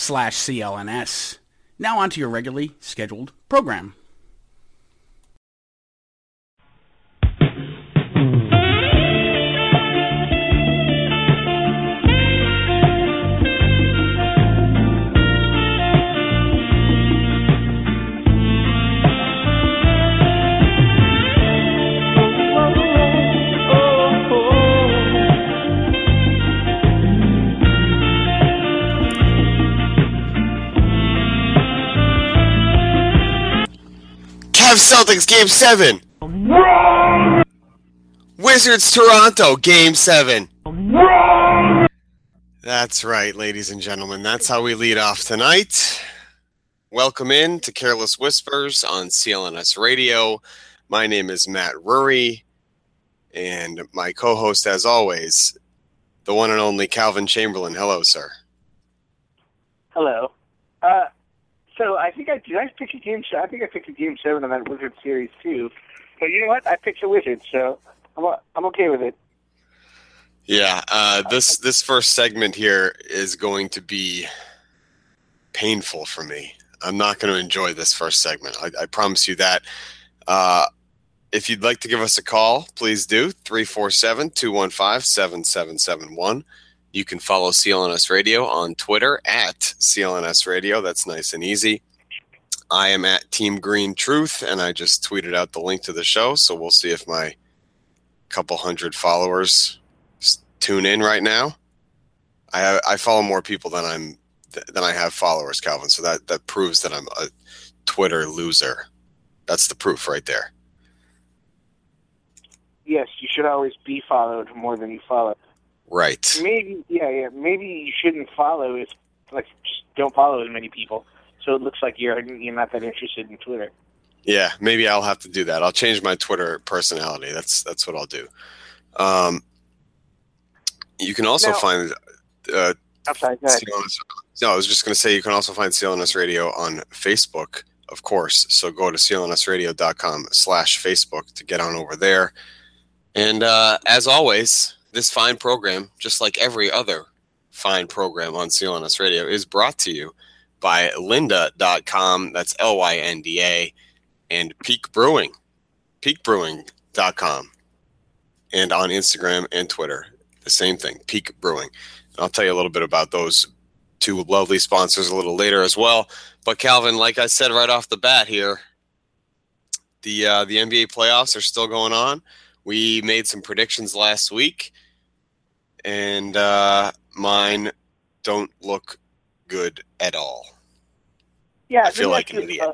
slash CLNS. Now on to your regularly scheduled program. Celtics Game 7. Wizards Toronto Game 7. That's right, ladies and gentlemen. That's how we lead off tonight. Welcome in to Careless Whispers on CLNS Radio. My name is Matt Rury, and my co host, as always, the one and only Calvin Chamberlain. Hello, sir. Hello. Uh, so I think I did. I pick a game. I think I picked a game seven on that Wizard series too. But you know what? I picked a Wizard, so I'm I'm okay with it. Yeah, uh, this this first segment here is going to be painful for me. I'm not going to enjoy this first segment. I, I promise you that. Uh, if you'd like to give us a call, please do 347 215 7771. You can follow CLNS Radio on Twitter at CLNS Radio. That's nice and easy. I am at Team Green Truth, and I just tweeted out the link to the show. So we'll see if my couple hundred followers tune in right now. I I follow more people than I'm than I have followers, Calvin. So that that proves that I'm a Twitter loser. That's the proof right there. Yes, you should always be followed more than you follow. Right. Maybe yeah, yeah. Maybe you shouldn't follow if like just don't follow as many people. So it looks like you're you're not that interested in Twitter. Yeah, maybe I'll have to do that. I'll change my Twitter personality. That's that's what I'll do. Um, you can also Now- find. Uh, I'm sorry. CLNS, no, I was just going to say you can also find CLNS Radio on Facebook, of course. So go to clnsradio.com slash Facebook to get on over there. And uh, as always, this fine program, just like every other fine program on CLNS Radio, is brought to you by lynda.com. That's L Y N D A. And Peak Brewing, peakbrewing.com. And on Instagram and Twitter, the same thing, Peak Brewing. And I'll tell you a little bit about those two lovely sponsors a little later as well. But Calvin, like I said right off the bat here, the uh, the NBA playoffs are still going on. We made some predictions last week, and uh, mine don't look good at all. Yeah, I feel like an idiot. uh,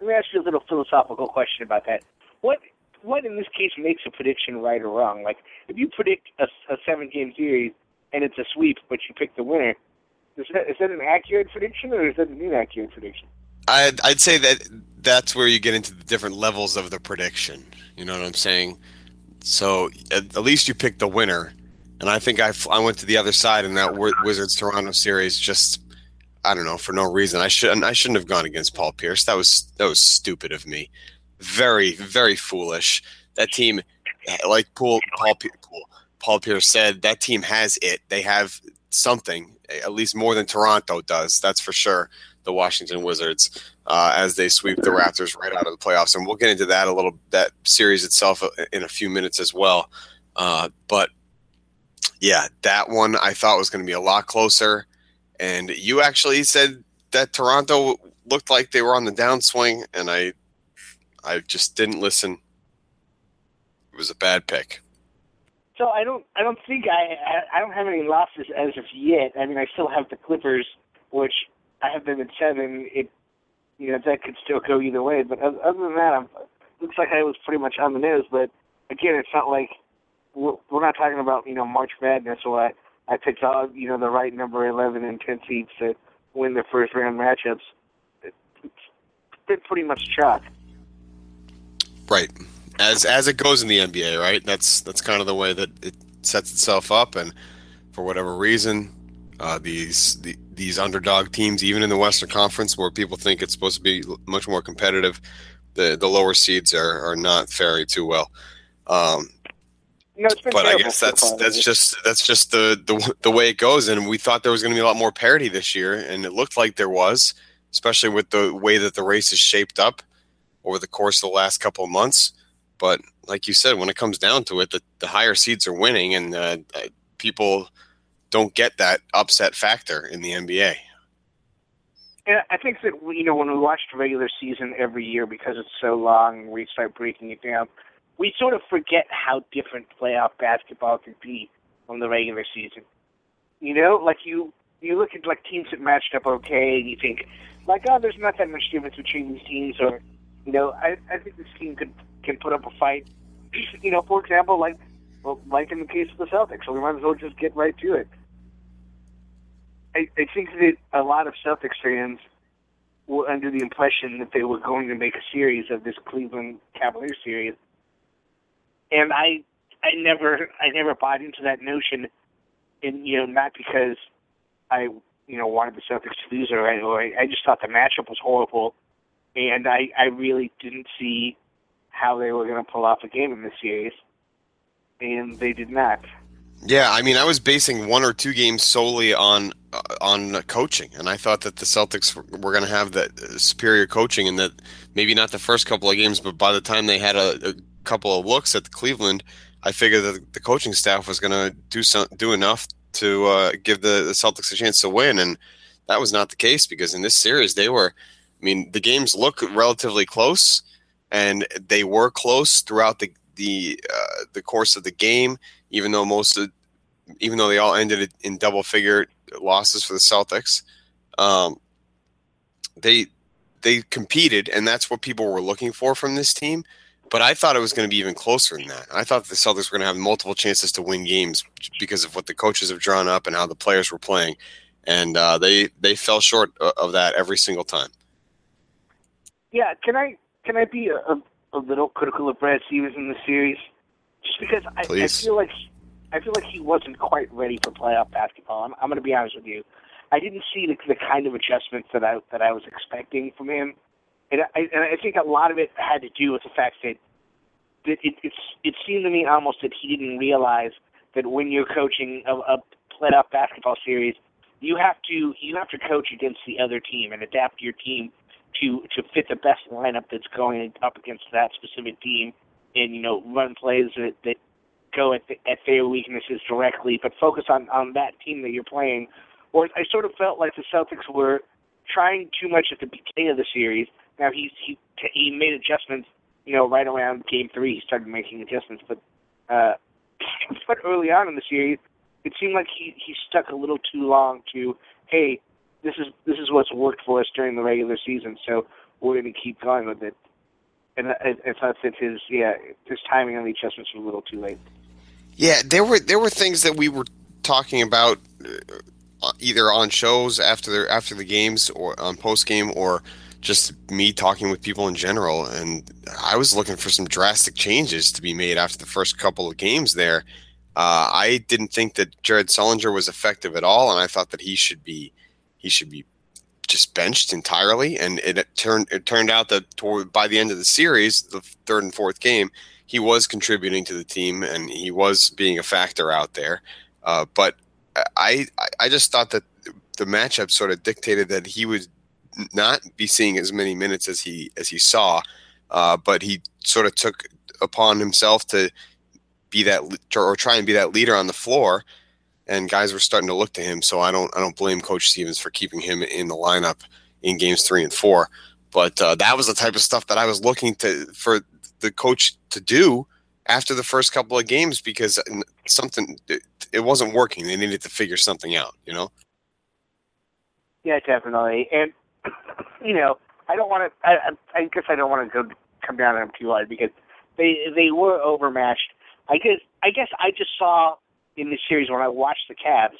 let me ask you a little philosophical question about that. What what in this case makes a prediction right or wrong? Like if you predict a, a seven game series and it's a sweep, but you pick the winner, is that is that an accurate prediction or is that an inaccurate prediction? I'd, I'd say that that's where you get into the different levels of the prediction. You know what I'm saying? So at, at least you picked the winner, and I think I, I went to the other side in that Wizards Toronto series. Just I don't know for no reason. I shouldn't I shouldn't have gone against Paul Pierce. That was that was stupid of me. Very very foolish. That team, like Paul Paul Paul, Pierce said, that team has it. They have something at least more than Toronto does. That's for sure. The Washington Wizards uh, as they sweep the Raptors right out of the playoffs, and we'll get into that a little that series itself in a few minutes as well. Uh, but yeah, that one I thought was going to be a lot closer. And you actually said that Toronto looked like they were on the downswing, and I, I just didn't listen. It was a bad pick. So I don't I don't think I I, don't have any losses as of yet. I mean I still have the Clippers, which I have them at seven. It you know that could still go either way. But other other than that, I'm, looks like I was pretty much on the nose. But again, it's not like we're, not talking about you know March Madness or I I picked all you know the right number eleven and ten seeds to win their first round matchups. It's been pretty much chalk. Right, as as it goes in the NBA, right? That's that's kind of the way that it sets itself up, and for whatever reason, uh, these the, these underdog teams, even in the Western Conference, where people think it's supposed to be much more competitive, the the lower seeds are, are not faring too well. Um, no, but I guess that's that's just that's just the, the the way it goes. And we thought there was going to be a lot more parity this year, and it looked like there was, especially with the way that the race is shaped up over the course of the last couple of months. But like you said, when it comes down to it, the, the higher seeds are winning, and uh, people don't get that upset factor in the NBA. Yeah, I think that you know when we watch the regular season every year because it's so long, we start breaking it down. We sort of forget how different playoff basketball can be from the regular season. You know, like you you look at like teams that matched up okay, and you think like, oh, there's not that much difference between these teams, or you know, I I think this team could can put up a fight. You know, for example, like well, like in the case of the Celtics, so we might as well just get right to it. I, I think that a lot of Celtics fans were under the impression that they were going to make a series of this Cleveland Cavaliers series, and I I never I never bought into that notion, and you know not because I you know wanted the Celtics to lose or I, I just thought the matchup was horrible, and I I really didn't see how they were going to pull off a game in this series, and they did not. Yeah, I mean, I was basing one or two games solely on uh, on coaching, and I thought that the Celtics were going to have that uh, superior coaching, and that maybe not the first couple of games, but by the time they had a, a couple of looks at the Cleveland, I figured that the coaching staff was going to do some do enough to uh, give the, the Celtics a chance to win, and that was not the case because in this series they were. I mean, the games look relatively close, and they were close throughout the the uh, the course of the game. Even though most of, even though they all ended in double figure losses for the Celtics, um, they they competed, and that's what people were looking for from this team. But I thought it was going to be even closer than that. I thought the Celtics were going to have multiple chances to win games because of what the coaches have drawn up and how the players were playing, and uh, they they fell short of that every single time. Yeah, can I can I be a, a little critical of Brad Stevens in the series, just because I, I feel like I feel like he wasn't quite ready for playoff basketball. I'm, I'm going to be honest with you. I didn't see the, the kind of adjustments that I that I was expecting from him, and I, and I think a lot of it had to do with the fact that that it it's, it seemed to me almost that he didn't realize that when you're coaching a, a playoff basketball series, you have to you have to coach against the other team and adapt your team to to fit the best lineup that's going up against that specific team, and you know run plays that that go at the, at their weaknesses directly, but focus on on that team that you're playing. Or I sort of felt like the Celtics were trying too much at the beginning of the series. Now he he he made adjustments, you know, right around Game Three. He started making adjustments, but uh, but early on in the series, it seemed like he he stuck a little too long to hey this is this is what's worked for us during the regular season, so we're going to keep going with it. And I, I thought that his yeah his timing on the adjustments was a little too late. Yeah, there were there were things that we were talking about uh, either on shows after the after the games or on post game or just me talking with people in general and I was looking for some drastic changes to be made after the first couple of games there. Uh, I didn't think that Jared Sullinger was effective at all, and I thought that he should be he should be just benched entirely. And it, it turned it turned out that toward, by the end of the series, the third and fourth game, he was contributing to the team and he was being a factor out there. Uh, but I I just thought that the matchup sort of dictated that he would not be seeing as many minutes as he as he saw. Uh, but he sort of took upon himself to be that or try and be that leader on the floor and guys were starting to look to him. So I don't I don't blame Coach Stevens for keeping him in the lineup in games three and four. But uh, that was the type of stuff that I was looking to for the coach to do after the first couple of games because something it, it wasn't working. They needed to figure something out. You know. Yeah, definitely, and you know I don't want to. I, I guess I don't want to go come down on them too hard because they they were overmatched. I guess I guess I just saw in this series when I watched the Cavs,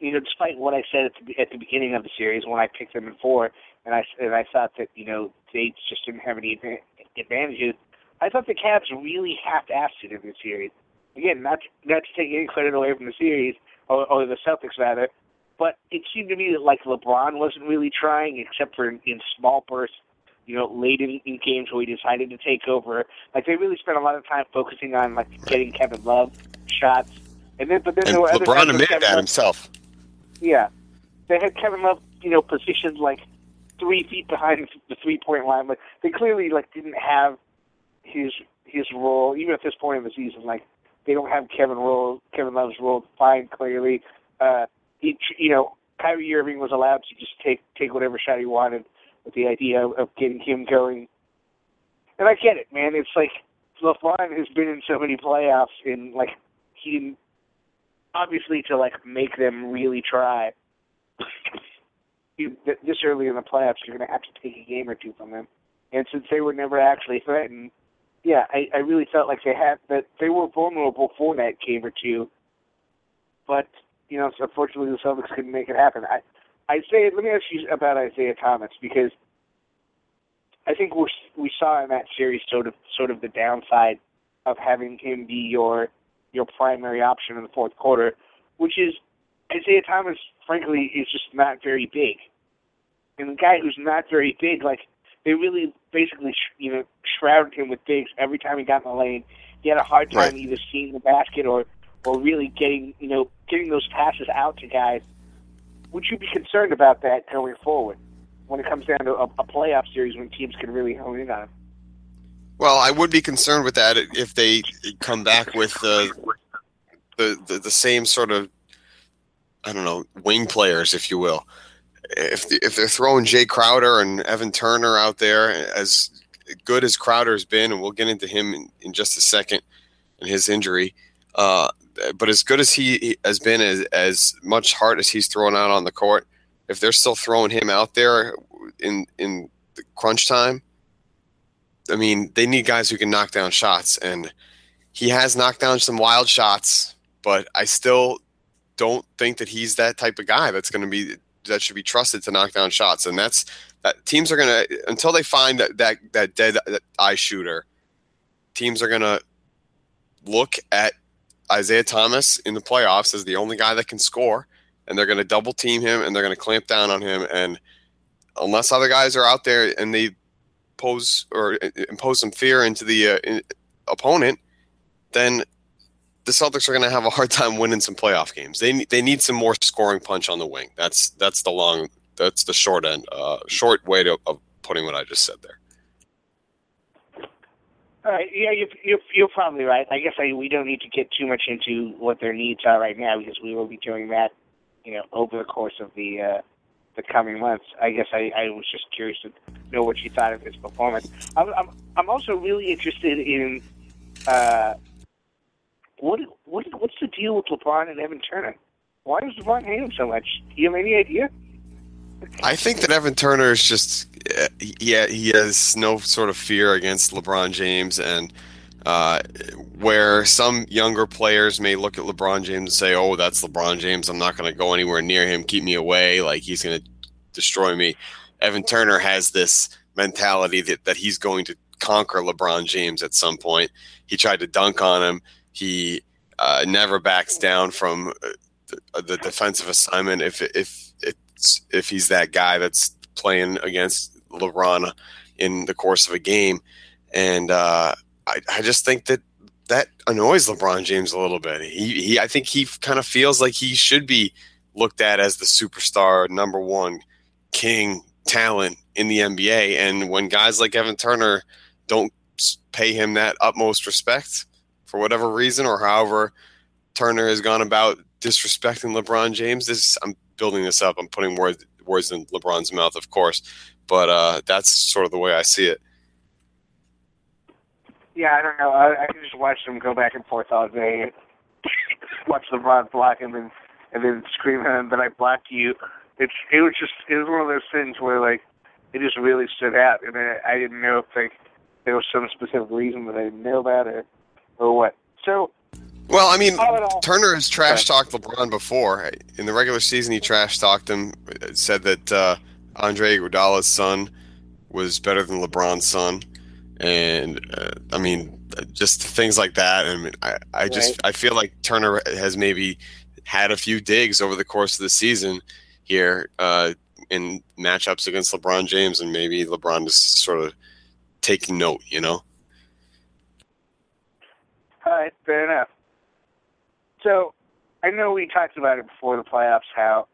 you know, despite what I said at the, at the beginning of the series when I picked them in four, and I and I thought that you know they just didn't have any advantages. I thought the Cavs really half-assed in this series. Again, not not to take any credit away from the series or, or the Celtics rather, but it seemed to me that like LeBron wasn't really trying, except for in, in small bursts. You know, late in, in games where he decided to take over. Like they really spent a lot of time focusing on like getting Kevin Love shots, and then but then And there were other LeBron where admitted that Love- himself. yeah, they had Kevin Love, you know, positioned like three feet behind the three point line. Like they clearly like didn't have his his role, even at this point in the season. Like they don't have Kevin role, Kevin Love's role defined clearly. Uh, you know, Kyrie Irving was allowed to just take take whatever shot he wanted, with the idea of, getting him going. And I get it, man. It's like LeBron has been in so many playoffs, and like he didn't obviously to like make them really try. you, th- this early in the playoffs, you're going to have to take a game or two from them. And since they were never actually threatened, yeah, I, I really felt like they had that they were vulnerable for that game or two. But you know, unfortunately, the Celtics couldn't make it happen. I, Isaiah, let me ask you about Isaiah Thomas because I think we we saw in that series sort of sort of the downside of having him be your your primary option in the fourth quarter, which is Isaiah Thomas, frankly, is just not very big. And the guy who's not very big, like they really basically, sh- you know, shrouded him with bigs every time he got in the lane. He had a hard time Right. either seeing the basket or, or really getting, you know, getting those passes out to guys. Would you be concerned about that going forward when it comes down to a, a playoff series when teams can really hone in on? Well, I would be concerned with that if they come back with the the the, the same sort of I don't know wing players, if you will. If if they're throwing Jae Crowder and Evan Turner out there, as good as Crowder's been, and we'll get into him in, in just a second and his injury. Uh, but as good as he has been, as as much heart as he's thrown out on the court, if they're still throwing him out there in in the crunch time, I mean, they need guys who can knock down shots, and he has knocked down some wild shots. But I still don't think that he's that type of guy that's going to be that should be trusted to knock down shots. And that's that teams are going to until they find that that, that dead eye shooter. Teams are going to look at Isaiah Thomas in the playoffs is the only guy that can score, and they're going to double team him and they're going to clamp down on him. And unless other guys are out there and they pose or impose some fear into the uh, in, opponent, then the Celtics are going to have a hard time winning some playoff games. They they need some more scoring punch on the wing. That's that's the long that's the short end uh, short way to, of putting what I just said there. All right. Yeah, you're, you're, you're probably right. I guess I, we don't need to get too much into what their needs are right now because we will be doing that, you know, over the course of the uh, the coming months. I guess I, I was just curious to know what you thought of his performance. I'm I'm, I'm also really interested in uh, what what what's the deal with LeBron and Evan Turner? Why does LeBron hate him so much? Do you have any idea? I think that Evan Turner is just yeah he has no sort of fear against LeBron James and uh, where some younger players may look at LeBron James and say oh that's LeBron James. I'm not going to go anywhere near him. Keep me away. Like he's going to destroy me. Evan Turner has this mentality that, that he's going to conquer LeBron James at some point. He tried to dunk on him. He uh, never backs down from the, the defensive assignment. If if if he's that guy that's playing against LeBron in the course of a game, and uh, I, I just think that that annoys LeBron James a little bit. He, he I think he kind of feels like he should be looked at as the superstar, number one king talent in the NBA, and when guys like Evan Turner don't pay him that utmost respect for whatever reason or however Turner has gone about disrespecting LeBron James. This I'm building this up. I'm putting words words in LeBron's mouth, of course, but uh, that's sort of the way I see it. Yeah, I don't know. I, I just watch them go back and forth all day. And watch LeBron block him and and then scream at him that I blocked you. It's it was just it was one of those things where like it just really stood out, and I, I didn't know if like there was some specific reason that I didn't know about it or what. So Well, I mean, all in all, Turner has trash talked LeBron before. In the regular season, he trash talked him. Said that uh, Andre Iguodala's son was better than LeBron's son, and uh, I mean, just things like that. I mean, I, I just Right. I feel like Turner has maybe had a few digs over the course of the season here uh, in matchups against LeBron James, and maybe LeBron is sort of taking note. You know. All right, fair enough. So, I know we talked about it before the playoffs. How,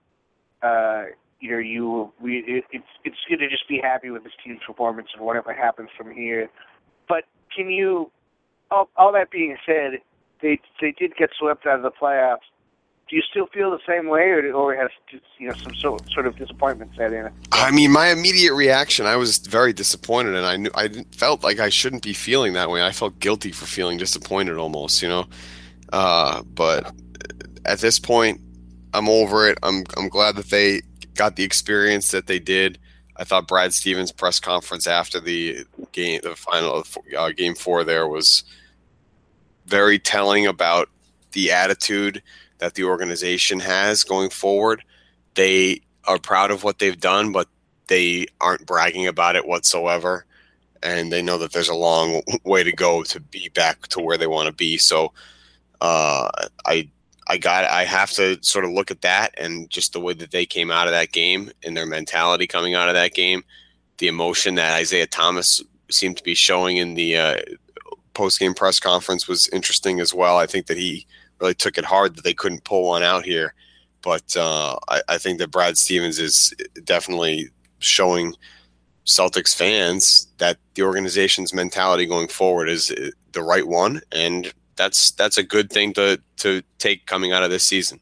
uh, you know, you we it, it's it's good to just be happy with this team's performance and whatever happens from here. But can you, all, all that being said, they they did get swept out of the playoffs. Do you still feel the same way, or or has you know some sort sort of disappointment set in? I mean, my immediate reaction, I was very disappointed, and I knew I felt like I shouldn't be feeling that way. I felt guilty for feeling disappointed, almost, you know. Uh, but at this point, I'm over it. I'm I'm glad that they got the experience that they did. I thought Brad Stevens' press conference after the game, the final uh, game four, there was very telling about the attitude that the organization has going forward. They are proud of what they've done, but they aren't bragging about it whatsoever. And they know that there's a long way to go to be back to where they want to be. So uh, I I got I have to sort of look at that and just the way that they came out of that game and their mentality coming out of that game, the emotion that Isaiah Thomas seemed to be showing in the uh, post game press conference was interesting as well. I think that he really took it hard that they couldn't pull one out here but uh, I, I think that Brad Stevens is definitely showing Celtics fans that the organization's mentality going forward is uh, the right one, and that's that's a good thing to to take coming out of this season.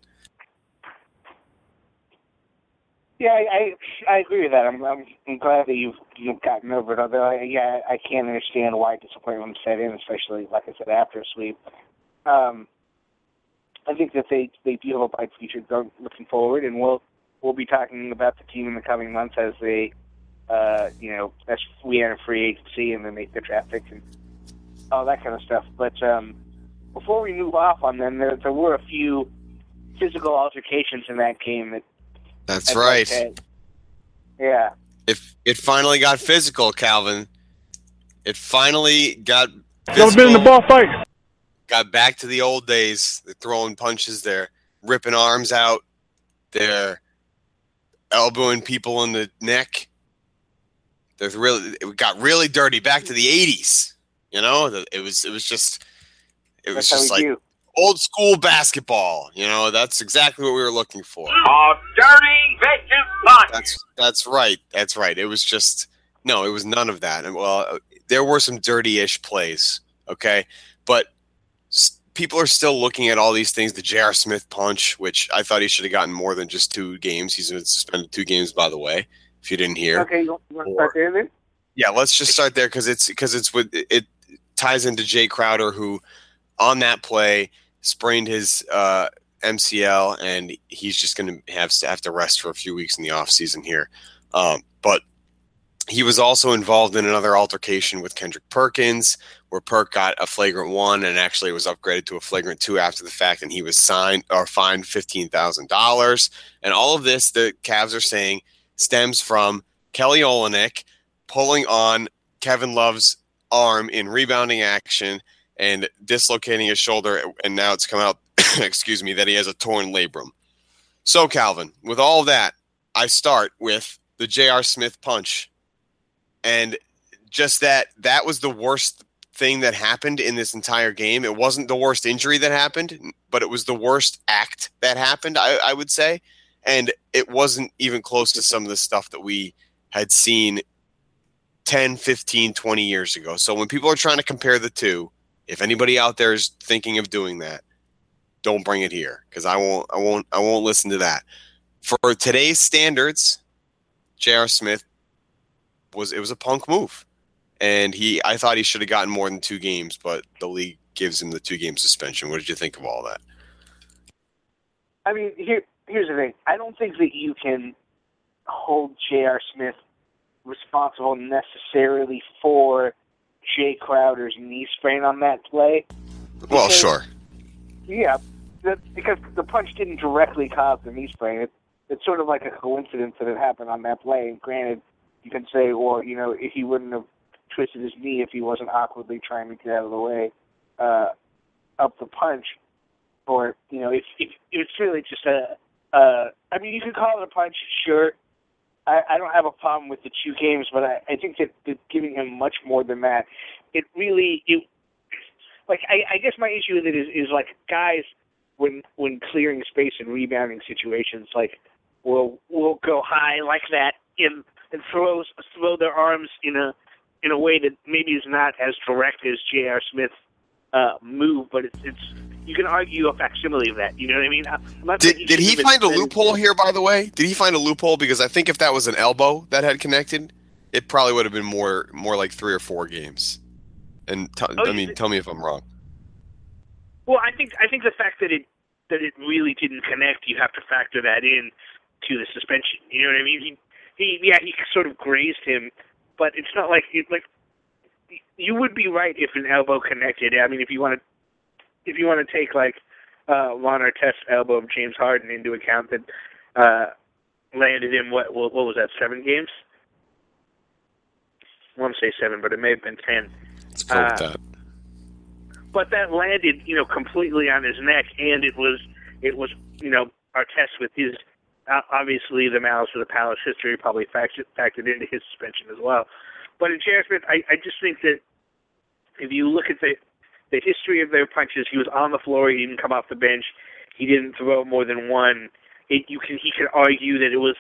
Yeah, I I, agree with that. I'm, I'm I'm glad that you've you've gotten over it. Although, I, yeah, I can't understand why disappointment set in, especially like I said after a sweep. Um, I think that they they do have a bright future go- looking forward, and we'll we'll be talking about the team in the coming months as they, uh, you know, as we enter free agency and then make their draft picks and all that kind of stuff. But um, before we move off on them, there there were a few physical altercations in that game that That's I'd right. like to- yeah. If it finally got physical, Calvin, it finally got Never been in the ball fight. got back to the old days. They're throwing punches. They're ripping arms out. They're elbowing people in the neck. There's really it got really dirty. Back to the '80s. You know, it was it was just it was That's just like do. old school basketball. You know, that's exactly what we were looking for. A dirty vicious punch. That's that's right. That's right. It was just no. It was none of that. And well, uh, there were some dirty-ish plays. Okay, but s- people are still looking at all these things. The J.R. Smith punch, which I thought he should have gotten more than just two games. He's been suspended two games, by the way. If you didn't hear, Okay, you want to start there then? yeah. Let's just start there because it's because it's with it ties into Jae Crowder, who on that play sprained his uh, MCL, and he's just going to have have to rest for a few weeks in the off season here. Um, but he was also involved in another altercation with Kendrick Perkins, where Perk got a flagrant one and actually was upgraded to a flagrant two after the fact, and he was signed or fined fifteen thousand dollars. And all of this, the Cavs are saying, stems from Kelly Olynyk pulling on Kevin Love's arm in rebounding action and dislocating his shoulder, and now it's come out, excuse me, that he has a torn labrum. So, Calvin, with all that, I start with the J.R. Smith punch. And just that, that was the worst thing that happened in this entire game. It wasn't the worst injury that happened, but it was the worst act that happened, I, I would say. And it wasn't even close to some of the stuff that we had seen 10, 15, 20 years ago. So when people are trying to compare the two, if anybody out there is thinking of doing that, don't bring it here because I won't I won't I won't listen to that. For today's standards, J.R. Smith was it was a punk move. And he I thought he should have gotten more than two games, but the league gives him the two game suspension. What did you think of all that? I mean, here here's the thing. I don't think that you can hold J.R. Smith responsible necessarily for Jae Crowder's knee sprain on that play. Well, Because- sure. Yeah, that, because the punch didn't directly cause the knee sprain. It, it's sort of like a coincidence that it happened on that play. And granted, you can say, well, you know, if he wouldn't have twisted his knee if he wasn't awkwardly trying to get out of the way uh, up the punch, or you know, if, if it's really just a. Uh, I mean, you could call it a punch, sure. I, I don't have a problem with the two games, but I, I think that, that giving him much more than that, it really, it, like I, I guess my issue with it is, is like guys when when clearing space and rebounding situations, like will will go high like that in and throws throw their arms in a in a way that maybe is not as direct as J.R. Smith's uh, move, but it's, it's you can argue a facsimile of that. You know what I mean? Not saying Did, did he find a loophole here, by the way? Did he find a loophole? Because I think if that was an elbow that had connected, it probably would have been more more like three or four games. And t- Oh, I mean, tell me if I'm wrong. Well, I think I think the fact that it that it really didn't connect, you have to factor that in to the suspension. You know what I mean? He he yeah he sort of grazed him, but it's not like it, like you would be right if an elbow connected. I mean, if you want to if you want to take like uh, Ron Artest's elbow of James Harden into account that uh, landed him what what what was that seven games? I want to say seven, but it may have been ten Let's go with Uh, that. but that landed, you know, completely on his neck, and it was, it was, you know, Artest with his, uh, obviously the malice of the palace history probably factored, factored into his suspension as well. But in J.R. Smith, I, I just think that if you look at the, the history of their punches, he was on the floor, he didn't come off the bench, he didn't throw more than one. It, you can, he could argue that it was,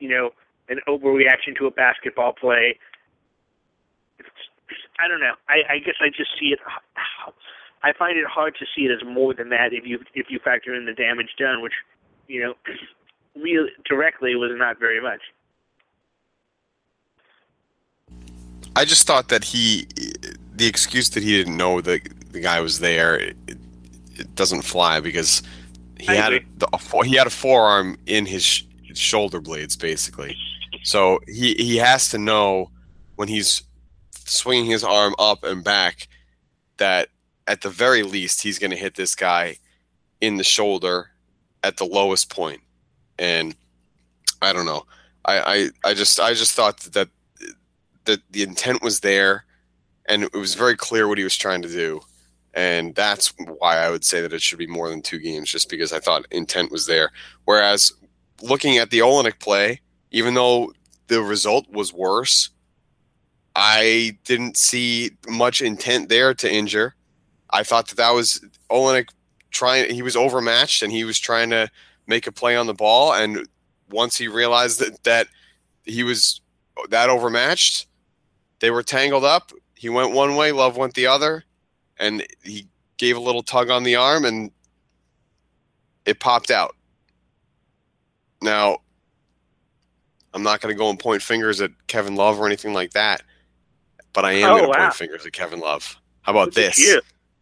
you know, an overreaction to a basketball play. It's, I don't know. I, I guess I just see it. I find it hard to see it as more than that if you if you factor in the damage done, which you know, real directly was not very much. I just thought that he, the excuse that he didn't know the the guy was there, it, it doesn't fly because he I had a, the, a fo- he had a forearm in his, sh- shoulder blades basically, so he he has to know when he's swinging his arm up and back that at the very least he's going to hit this guy in the shoulder at the lowest point. point, and I don't know. I, I, I just I just thought that that the intent was there and it was very clear what he was trying to do and that's why i would say that it should be more than two games just because i thought intent was there. Whereas looking at the Olynyk play even though the result was worse i didn't see much intent there to injure. I thought that that was Olynyk trying he was overmatched and he was trying to make a play on the ball. And once he realized that that he was that overmatched they were tangled up. He went one way, Love went the other, and he gave a little tug on the arm, and it popped out. Now, I'm not going to go and point fingers at Kevin Love or anything like that, but I am Oh, going to wow. point fingers at Kevin Love. How about at this?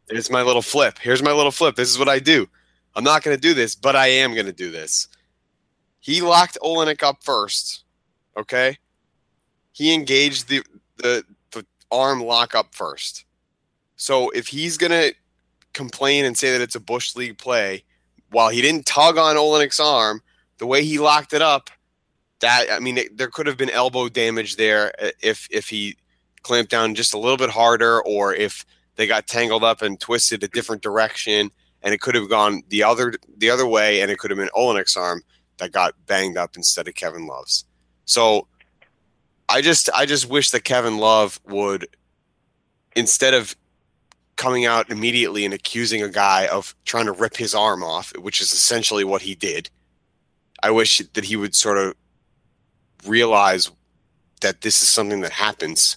It's my little flip. Here's my little flip. This is what I do. I'm not going to do this, but I am going to do this. He locked Olynyk up first. Okay. He engaged the, the the arm lock up first. So if he's to complain and say that it's a Bush League play, while he didn't tug on Olynyk's arm, the way he locked it up, that I mean, it, there could have been elbow damage there uh, if if he clamped down just a little bit harder, or if they got tangled up and twisted a different direction, and it could have gone the other the other way, and it could have been Olynyk's arm that got banged up instead of Kevin Love's. So I just I just wish that Kevin Love would instead of coming out immediately and accusing a guy of trying to rip his arm off, which is essentially what he did. I wish that he would sort of realize that this is something that happens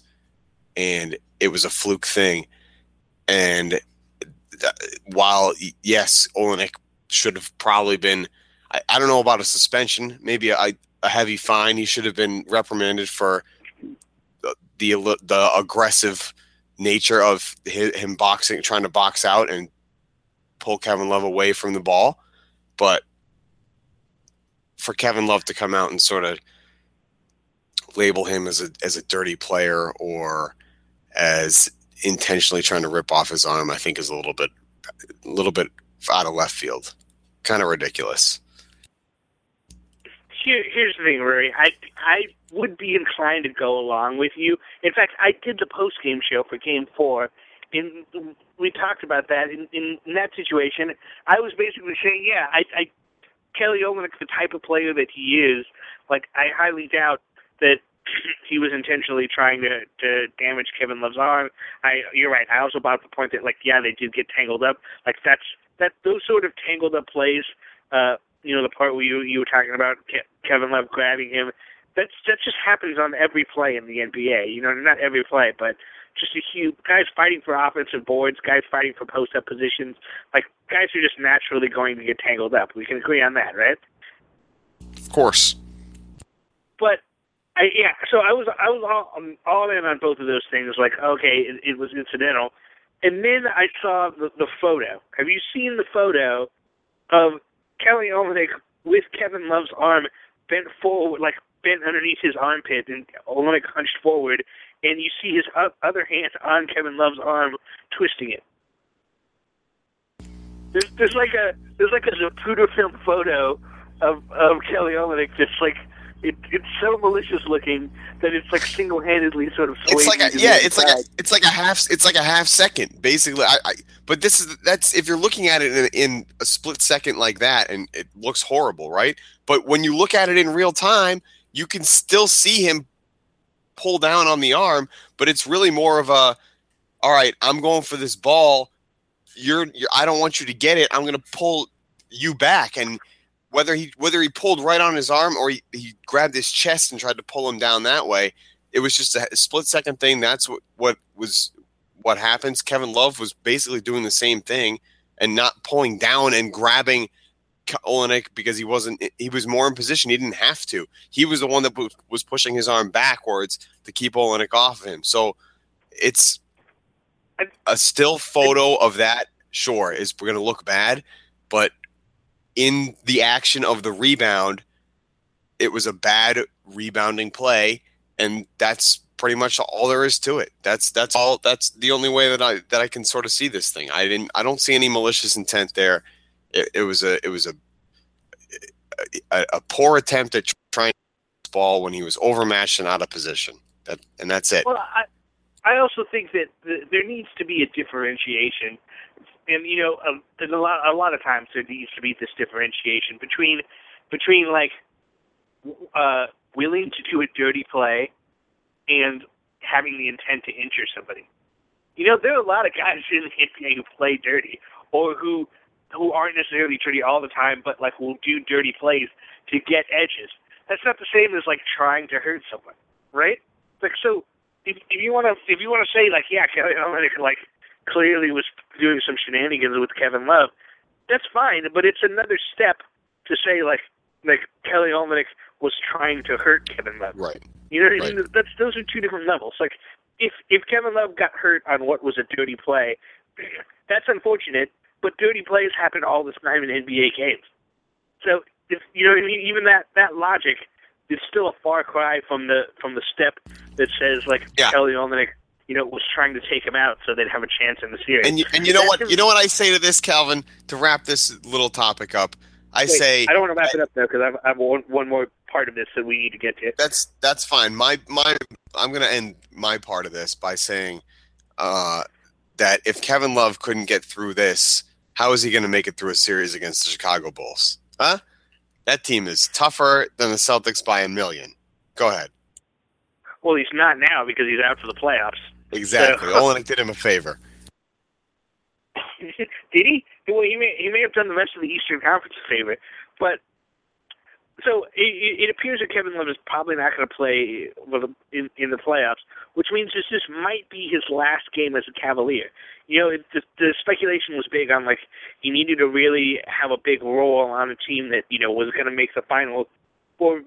and it was a fluke thing. And while, yes, Olynyk should have probably been, I, I don't know about a suspension, maybe a, a heavy fine. He should have been reprimanded for the, the, the aggressive nature of hi- him boxing, trying to box out and pull Kevin Love away from the ball. But for Kevin Love to come out and sort of label him as a as a dirty player or as intentionally trying to rip off his arm, I think is a little bit a little bit out of left field. Kind of ridiculous. Here, here's the thing, Rury. I I would be inclined to go along with you. In fact, I did the post game show for Game Four, and we talked about that. In, in, in that situation, I was basically saying, yeah, I, I Kelly Olynyk's the type of player that he is. Like, I highly doubt that he was intentionally trying to to damage Kevin Love's arm. I you're right. I also brought up the point that like yeah they did get tangled up. Like that's that those sort of tangled up plays. Uh, you know the part where you you were talking about Ke- Kevin Love grabbing him. That's that just happens on every play in the NBA. You know not every play, but just a huge guys fighting for offensive boards, guys fighting for post up positions. Like guys are just naturally going to get tangled up. We can agree on that, right? Of course. But I, yeah, so I was I was all um, all in on both of those things. Like, okay, it, it was incidental, and then I saw the, the photo. Have you seen the photo of Kelly Olynyk with Kevin Love's arm bent forward, like bent underneath his armpit, and Olynyk hunched forward, and you see his other hand on Kevin Love's arm, twisting it. There's there's like a there's like a Zapruder film photo of of Kelly Olynyk that's like it, it's so malicious looking that it's like single handedly sort of. It's like a, yeah, it's like a, it's like a half it's like a half second basically. I, I but this is that's if you're looking at it in, in a split second like that and it looks horrible, right? But when you look at it in real time, you can still see him pull down on the arm, but it's really more of a all right, I'm going for this ball. You're, you're I don't want you to get it. I'm going to pull you back and whether he whether he pulled right on his arm or he, he grabbed his chest and tried to pull him down that way, it was just a split second thing. That's what what was what happens. Kevin Love was basically doing the same thing and not pulling down and grabbing Olynyk because he wasn't he was more in position. He didn't have to. He was the one that was- pushing his arm backwards to keep Olynyk off of him. So it's a still photo of that. Sure, is going to look bad, but in the action of the rebound, it was a bad rebounding play, and that's pretty much all there is to it. That's that's all. That's the only way that I that I can sort of see this thing. I didn't. I don't see any malicious intent there. It, it was a it was a, a a poor attempt at trying to ball when he was overmatched and out of position. That and that's it. Well, I I also think that the, there needs to be a differentiation, and you know, a, there's a lot a lot of times there needs to be this differentiation between between like uh, willing to do a dirty play and having the intent to injure somebody. You know, there are a lot of guys in the NBA who play dirty or who who aren't necessarily dirty all the time, but like will do dirty plays to get edges. That's not the same as like trying to hurt someone, right? Like so, if, if you want to if you want to say like yeah, Kelly Olynyk like clearly was doing some shenanigans with Kevin Love, that's fine. But it's another step to say like like Kelly Olynyk was trying to hurt Kevin Love. Right. You know, what I mean? that's those are two different levels. Like if if Kevin Love got hurt on what was a dirty play, that's unfortunate. But dirty plays happen all the time in NBA games. So if you know what I mean, even that that logic is still a far cry from the from the step that says like Yeah. Kelly Olynyk, you know, was trying to take him out so they'd have a chance in the series. And you, and you know what? You know what I say to this, Calvin, to wrap this little topic up. I Wait, say I don't want to wrap it up though because I've, I've one, one more part of this that we need to get to. that's that's fine. My my I'm gonna end my part of this by saying uh, that if Kevin Love couldn't get through this, how is he gonna make it through a series against the Chicago Bulls? Huh? That team is tougher than the Celtics by a million. Go ahead. Well, he's not now because he's out for the playoffs. Exactly. So- Olynyk did him a favor. Did he? Well, he may he may have done the rest of the Eastern Conference a favor, but so it, it appears that Kevin Love is probably not going to play in in the playoffs, which means this this might be his last game as a Cavalier. You know, it, the, the speculation was big on like he needed to really have a big role on a team that you know was going to make the final for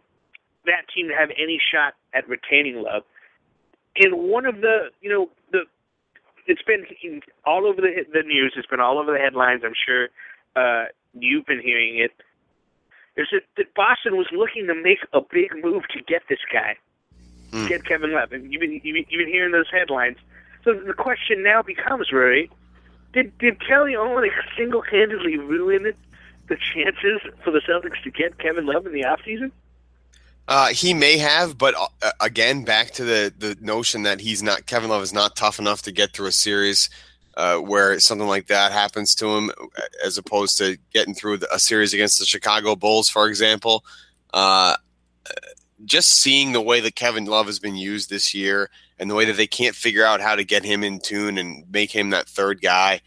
that team to have any shot at retaining Love. And one of the you know the it's been all over the the news. It's been all over the headlines. I'm sure uh, you've been hearing it. Is that, that Boston was looking to make a big move to get this guy, Hmm. get Kevin Love, and you've been, you've been hearing those headlines. So the question now becomes, Rury, did did Kelly Olynyk single handedly ruin it the chances for the Celtics to get Kevin Love in the offseason? Uh, he may have, but uh, again, back to the the notion that he's not Kevin Love is not tough enough to get through a series uh, where something like that happens to him, as opposed to getting through a series against the Chicago Bulls, for example. Uh, just seeing the way that Kevin Love has been used this year and the way that they can't figure out how to get him in tune and make him that third guy.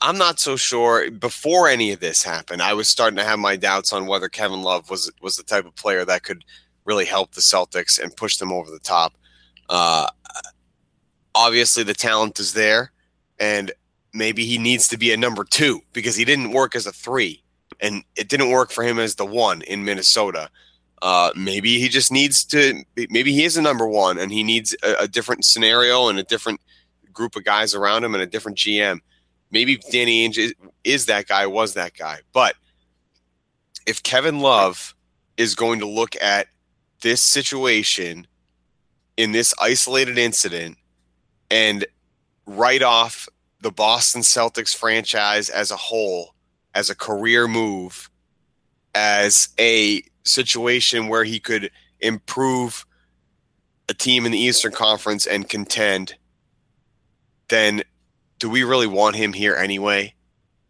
I'm not so sure. Before any of this happened, I was starting to have my doubts on whether Kevin Love was was the type of player that could really help the Celtics and push them over the top. Uh, obviously, the talent is there, and maybe he needs to be a number two because he didn't work as a three, and it didn't work for him as the one in Minnesota. Uh, maybe he just needs to. Maybe he is a number one, and he needs a, a, different scenario and a different group of guys around him and a different GM. Maybe Danny Ainge is, is that guy, was that guy. But if Kevin Love is going to look at this situation in this isolated incident and write off the Boston Celtics franchise as a whole as a career move as a situation where he could improve a team in the Eastern Conference and contend, then do we really want him here anyway?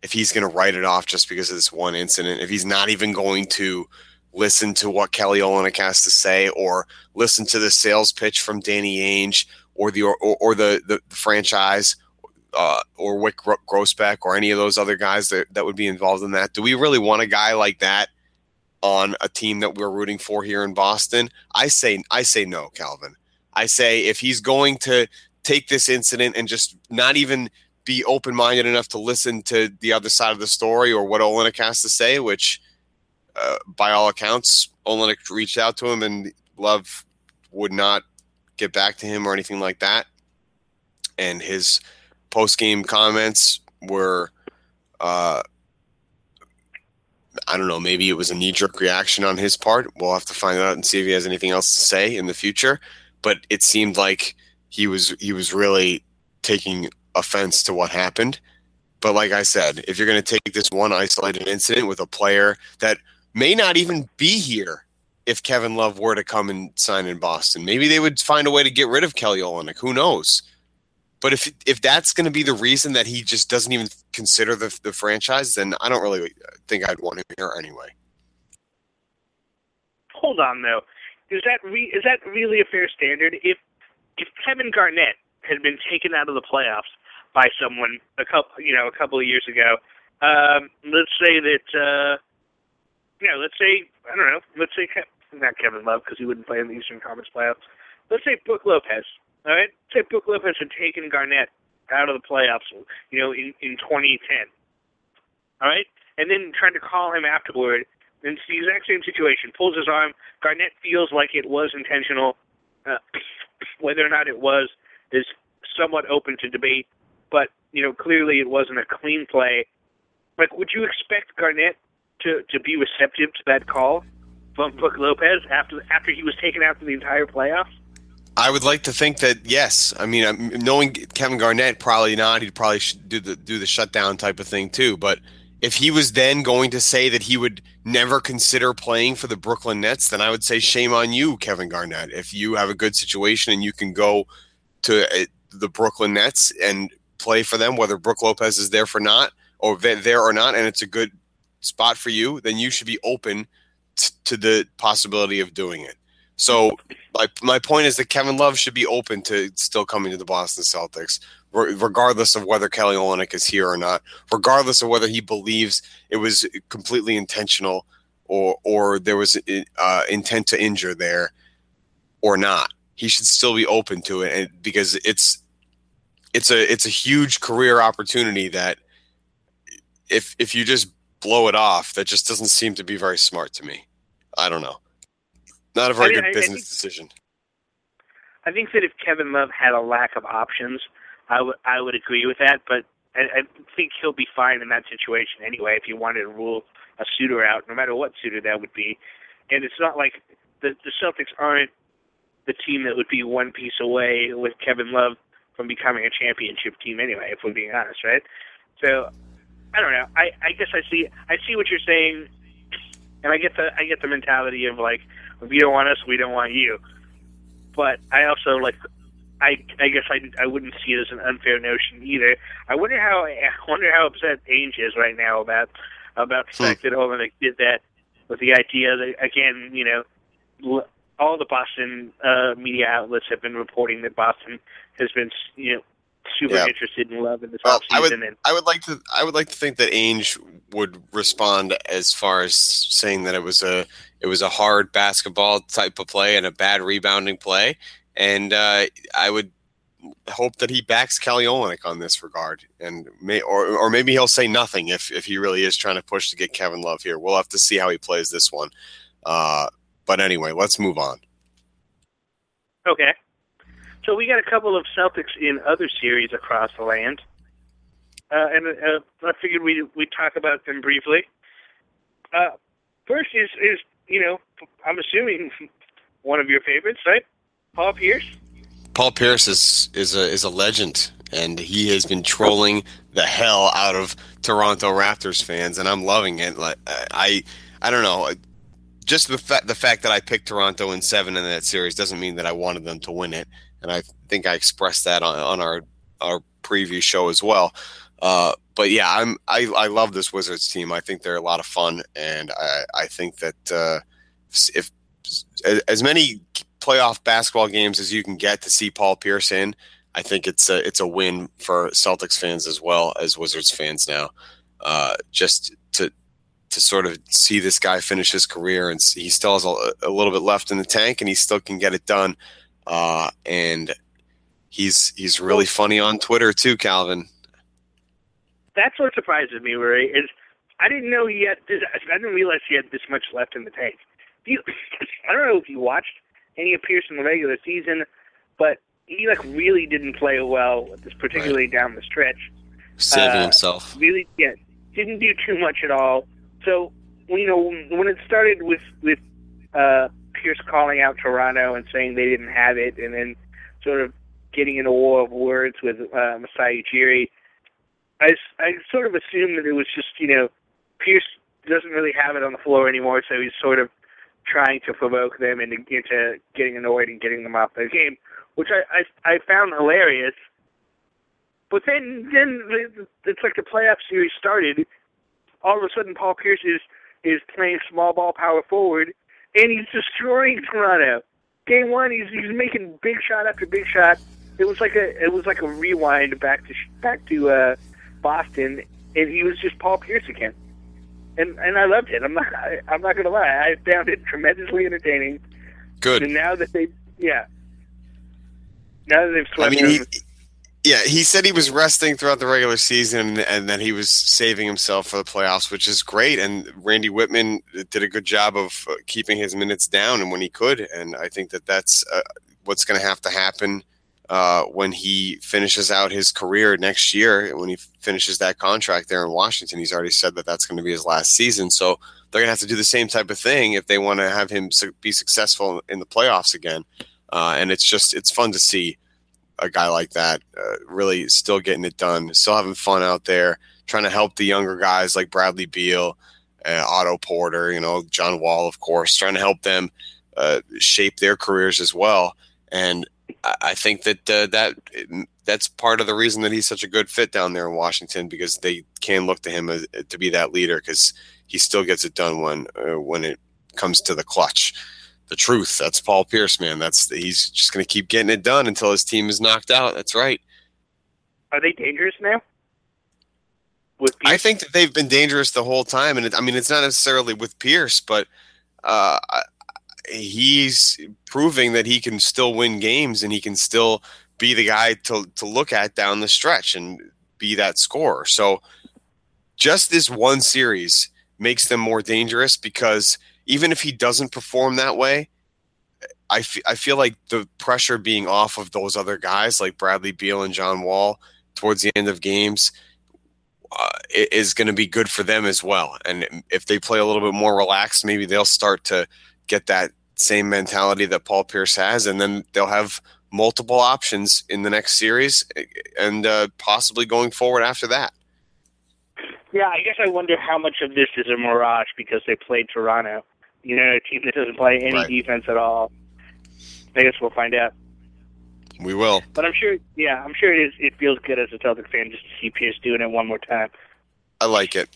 If he's going to write it off just because of this one incident, if he's not even going to listen to what Kelly Olynyk has to say or listen to the sales pitch from Danny Ainge or the or, or the, the, the franchise uh, or Wyc Grousbeck, or any of those other guys that, that would be involved in that. Do we really want a guy like that on a team that we're rooting for here in Boston? I say I say no, Calvin. I say if he's going to take this incident and just not even be open minded enough to listen to the other side of the story or what Olynyk has to say, which uh, by all accounts, Olynyk reached out to him and Love would not get back to him or anything like that. And his post game comments were uh, I don't know, maybe it was a knee jerk reaction on his part. We'll have to find out and see if he has anything else to say in the future. But it seemed like he was he was really taking offense to what happened. But like I said, if you're going to take this one isolated incident with a player that may not even be here if Kevin Love were to come and sign in Boston, maybe they would find a way to get rid of Kelly Olynyk. Who knows? But if if that's going to be the reason that he just doesn't even consider the the franchise, then I don't really think I'd want him here anyway. Hold on though, is that re- is that really a fair standard? If if Kevin Garnett had been taken out of the playoffs by someone a couple you know a couple of years ago, um, let's say that uh, you know let's say I don't know let's say not Kevin Love because he wouldn't play in the Eastern Conference playoffs. Let's say Brook Lopez all right, say Brook Lopez had taken Garnett out of the playoffs, you know, in, in 2010. All right, and then trying to call him afterward, and it's the exact same situation. Pulls his arm. Garnett feels like it was intentional. Uh, whether or not it was is somewhat open to debate, but you know, clearly it wasn't a clean play. Like, would you expect Garnett to to be receptive to that call from Brook Lopez after after he was taken out for the entire playoffs? I would like to think that yes. I mean, knowing Kevin Garnett, probably not. He'd probably do the do the shutdown type of thing too. But if he was then going to say that he would never consider playing for the Brooklyn Nets, then I would say shame on you, Kevin Garnett. If you have a good situation and you can go to uh, the Brooklyn Nets and play for them, whether Brook Lopez is there for not or there or not, and it's a good spot for you, then you should be open to the possibility of doing it. So my my point is that Kevin Love should be open to still coming to the Boston Celtics, regardless of whether Kelly Olynyk is here or not, regardless of whether he believes it was completely intentional or or there was uh, intent to injure there or not. He should still be open to it, because it's it's a it's a huge career opportunity that if if you just blow it off, that just doesn't seem to be very smart to me. I don't know. Not a very I mean, good business I think, decision. I think that if Kevin Love had a lack of options, I would I would agree with that. But I, I think he'll be fine in that situation anyway. If you wanted to rule a suitor out, no matter what suitor that would be, and it's not like the the Celtics aren't the team that would be one piece away with Kevin Love from becoming a championship team anyway. If we're being honest, right? So I don't know. I I guess I see I see what you're saying, and I get the I get the mentality of like if you don't want us, we don't want you. But I also like I I guess I I wouldn't see it as an unfair notion either. I wonder how I wonder how upset Ainge is right now about about the Hmm. fact that Olynyk did that with the idea that again you know all the Boston uh, media outlets have been reporting that Boston has been you know super Yeah. interested in love in this Well, I would- offseason and I would like to. I would like to think that Ainge would respond as far as saying that it was a it was a hard basketball type of play and a bad rebounding play, and uh, I would hope that he backs Kelly Olynyk on this regard, and may or or maybe he'll say nothing if if he really is trying to push to get Kevin Love here. We'll have to see how he plays this one. Uh, but anyway, let's move on. Okay. So we got a couple of Celtics in other series across the land, uh, and uh, I figured we we talk about them briefly. Uh, first is is you know I'm assuming one of your favorites, right? Paul Pierce. Paul Pierce is is a is a legend, and he has been trolling the hell out of Toronto Raptors fans, and I'm loving it. Like I, I don't know, just the fact the fact that I picked Toronto in seven in that series doesn't mean that I wanted them to win it, and I think I expressed that on, on our our preview show as well. Uh, but yeah, I'm I, I love this Wizards team. I think they're a lot of fun, and I I think that uh, if as many playoff basketball games as you can get to see Paul Pierce in, I think it's a it's a win for Celtics fans as well as Wizards fans now. Uh, just to sort of see this guy finish his career, and he still has a, a little bit left in the tank, and he still can get it done. Uh, and he's he's really funny on Twitter too, Calvin. That's what surprises me, Rury. Is I didn't know he had. This, I didn't realize he had this much left in the tank. Do you, I don't know if you watched any of Pierce in the regular season, but he like really didn't play well, this particularly down the stretch. Saving Uh, himself. Really, yeah, didn't do too much at all. So you know when it started with with uh, Pierce calling out Toronto and saying they didn't have it, and then sort of getting in a war of words with uh, Masai Ujiri, I I sort of assumed that it was just you know Pierce doesn't really have it on the floor anymore, so he's sort of trying to provoke them into, into getting annoyed and getting them off their game, which I I, I found hilarious. But then then it's like the playoff series started. All of a sudden, Paul Pierce is is playing small ball power forward, and he's destroying Toronto. Game one, he's he's making big shot after big shot. It was like a it was like a rewind back to back to uh, Boston, and he was just Paul Pierce again. And and I loved it. I'm not I, I'm not gonna lie. I found it tremendously entertaining. Good. And now that they yeah, now that they've I swept mean, he, them, yeah, he said he was resting throughout the regular season and that he was saving himself for the playoffs, which is great. And Randy Wittman did a good job of uh, keeping his minutes down and when he could. And I think that that's uh, what's going to have to happen uh, when he finishes out his career next year. When he finishes that contract there in Washington, he's already said that that's going to be his last season. So they're going to have to do the same type of thing if they want to have him be successful in the playoffs again. Uh, and it's just it's fun to see a guy like that uh, really still getting it done, still having fun out there, trying to help the younger guys like Bradley Beal, uh, Otto Porter, you know, John Wall, of course, trying to help them uh, shape their careers as well. And I, I think that uh, that that's part of the reason that he's such a good fit down there in Washington because they can look to him as, to be that leader because he still gets it done when uh, when it comes to the clutch the truth. That's Paul Pierce, man. That's he's just going to keep getting it done until his team is knocked out. That's right. are they dangerous now? With I think that they've been dangerous the whole time, and it, I mean it's not necessarily with Pierce, but uh, he's proving that he can still win games and he can still be the guy to to look at down the stretch and be that scorer. So just this one series makes them more dangerous because even if he doesn't perform that way, I, f- I feel like the pressure being off of those other guys like Bradley Beal and John Wall towards the end of games uh, is going to be good for them as well. And if they play a little bit more relaxed, maybe they'll start to get that same mentality that Paul Pierce has, and then they'll have multiple options in the next series and uh, possibly going forward after that. Yeah, I guess I wonder how much of this is a mirage because they played Toronto. You know, a team that doesn't play any Right. defense at all. I guess we'll find out. We will. But I'm sure, yeah, I'm sure it is. It feels good as a Celtic fan just to see Pierce doing it one more time. I like it.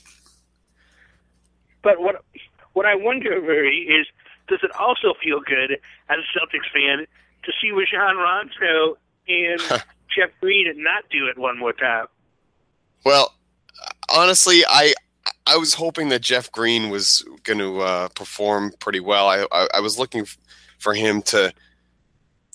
But what what I wonder, Murray, is does it also feel good as a Celtics fan to see Rajon Rondo and Jeff Green not do it one more time? Well, honestly, I I was hoping that Jeff Green was going to uh, perform pretty well. I, I I was looking f- for him to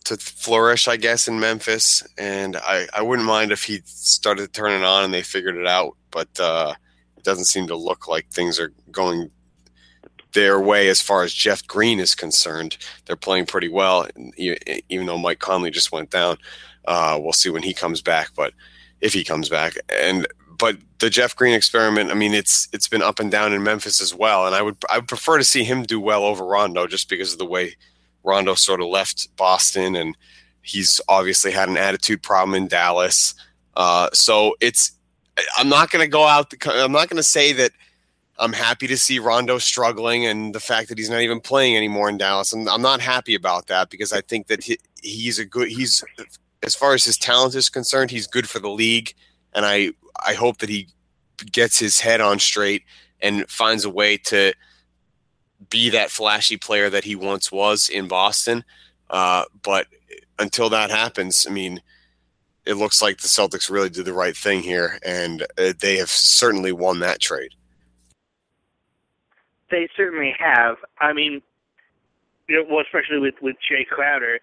to flourish, I guess, in Memphis, and I I wouldn't mind if he started turning on and they figured it out. But uh, it doesn't seem to look like things are going their way as far as Jeff Green is concerned. They're playing pretty well, even though Mike Conley just went down. Uh, we'll see when he comes back, but if he comes back, and but the Jeff Green experiment, I mean, it's it's been up and down in Memphis as well, and I would I would prefer to see him do well over Rondo just because of the way Rondo sort of left Boston, and he's obviously had an attitude problem in Dallas. Uh, so it's I'm not going to go out. The, I'm not going to say that I'm happy to see Rondo struggling and the fact that he's not even playing anymore in Dallas. I'm, I'm not happy about that because I think that he, he's a good. He's as far as his talent is concerned, he's good for the league, and I I hope that he gets his head on straight and finds a way to be that flashy player that he once was in Boston. Uh, but until that happens, I mean, it looks like the Celtics really did the right thing here, and uh, they have certainly won that trade. They certainly have. I mean, you know, well, especially with with Jae Crowder.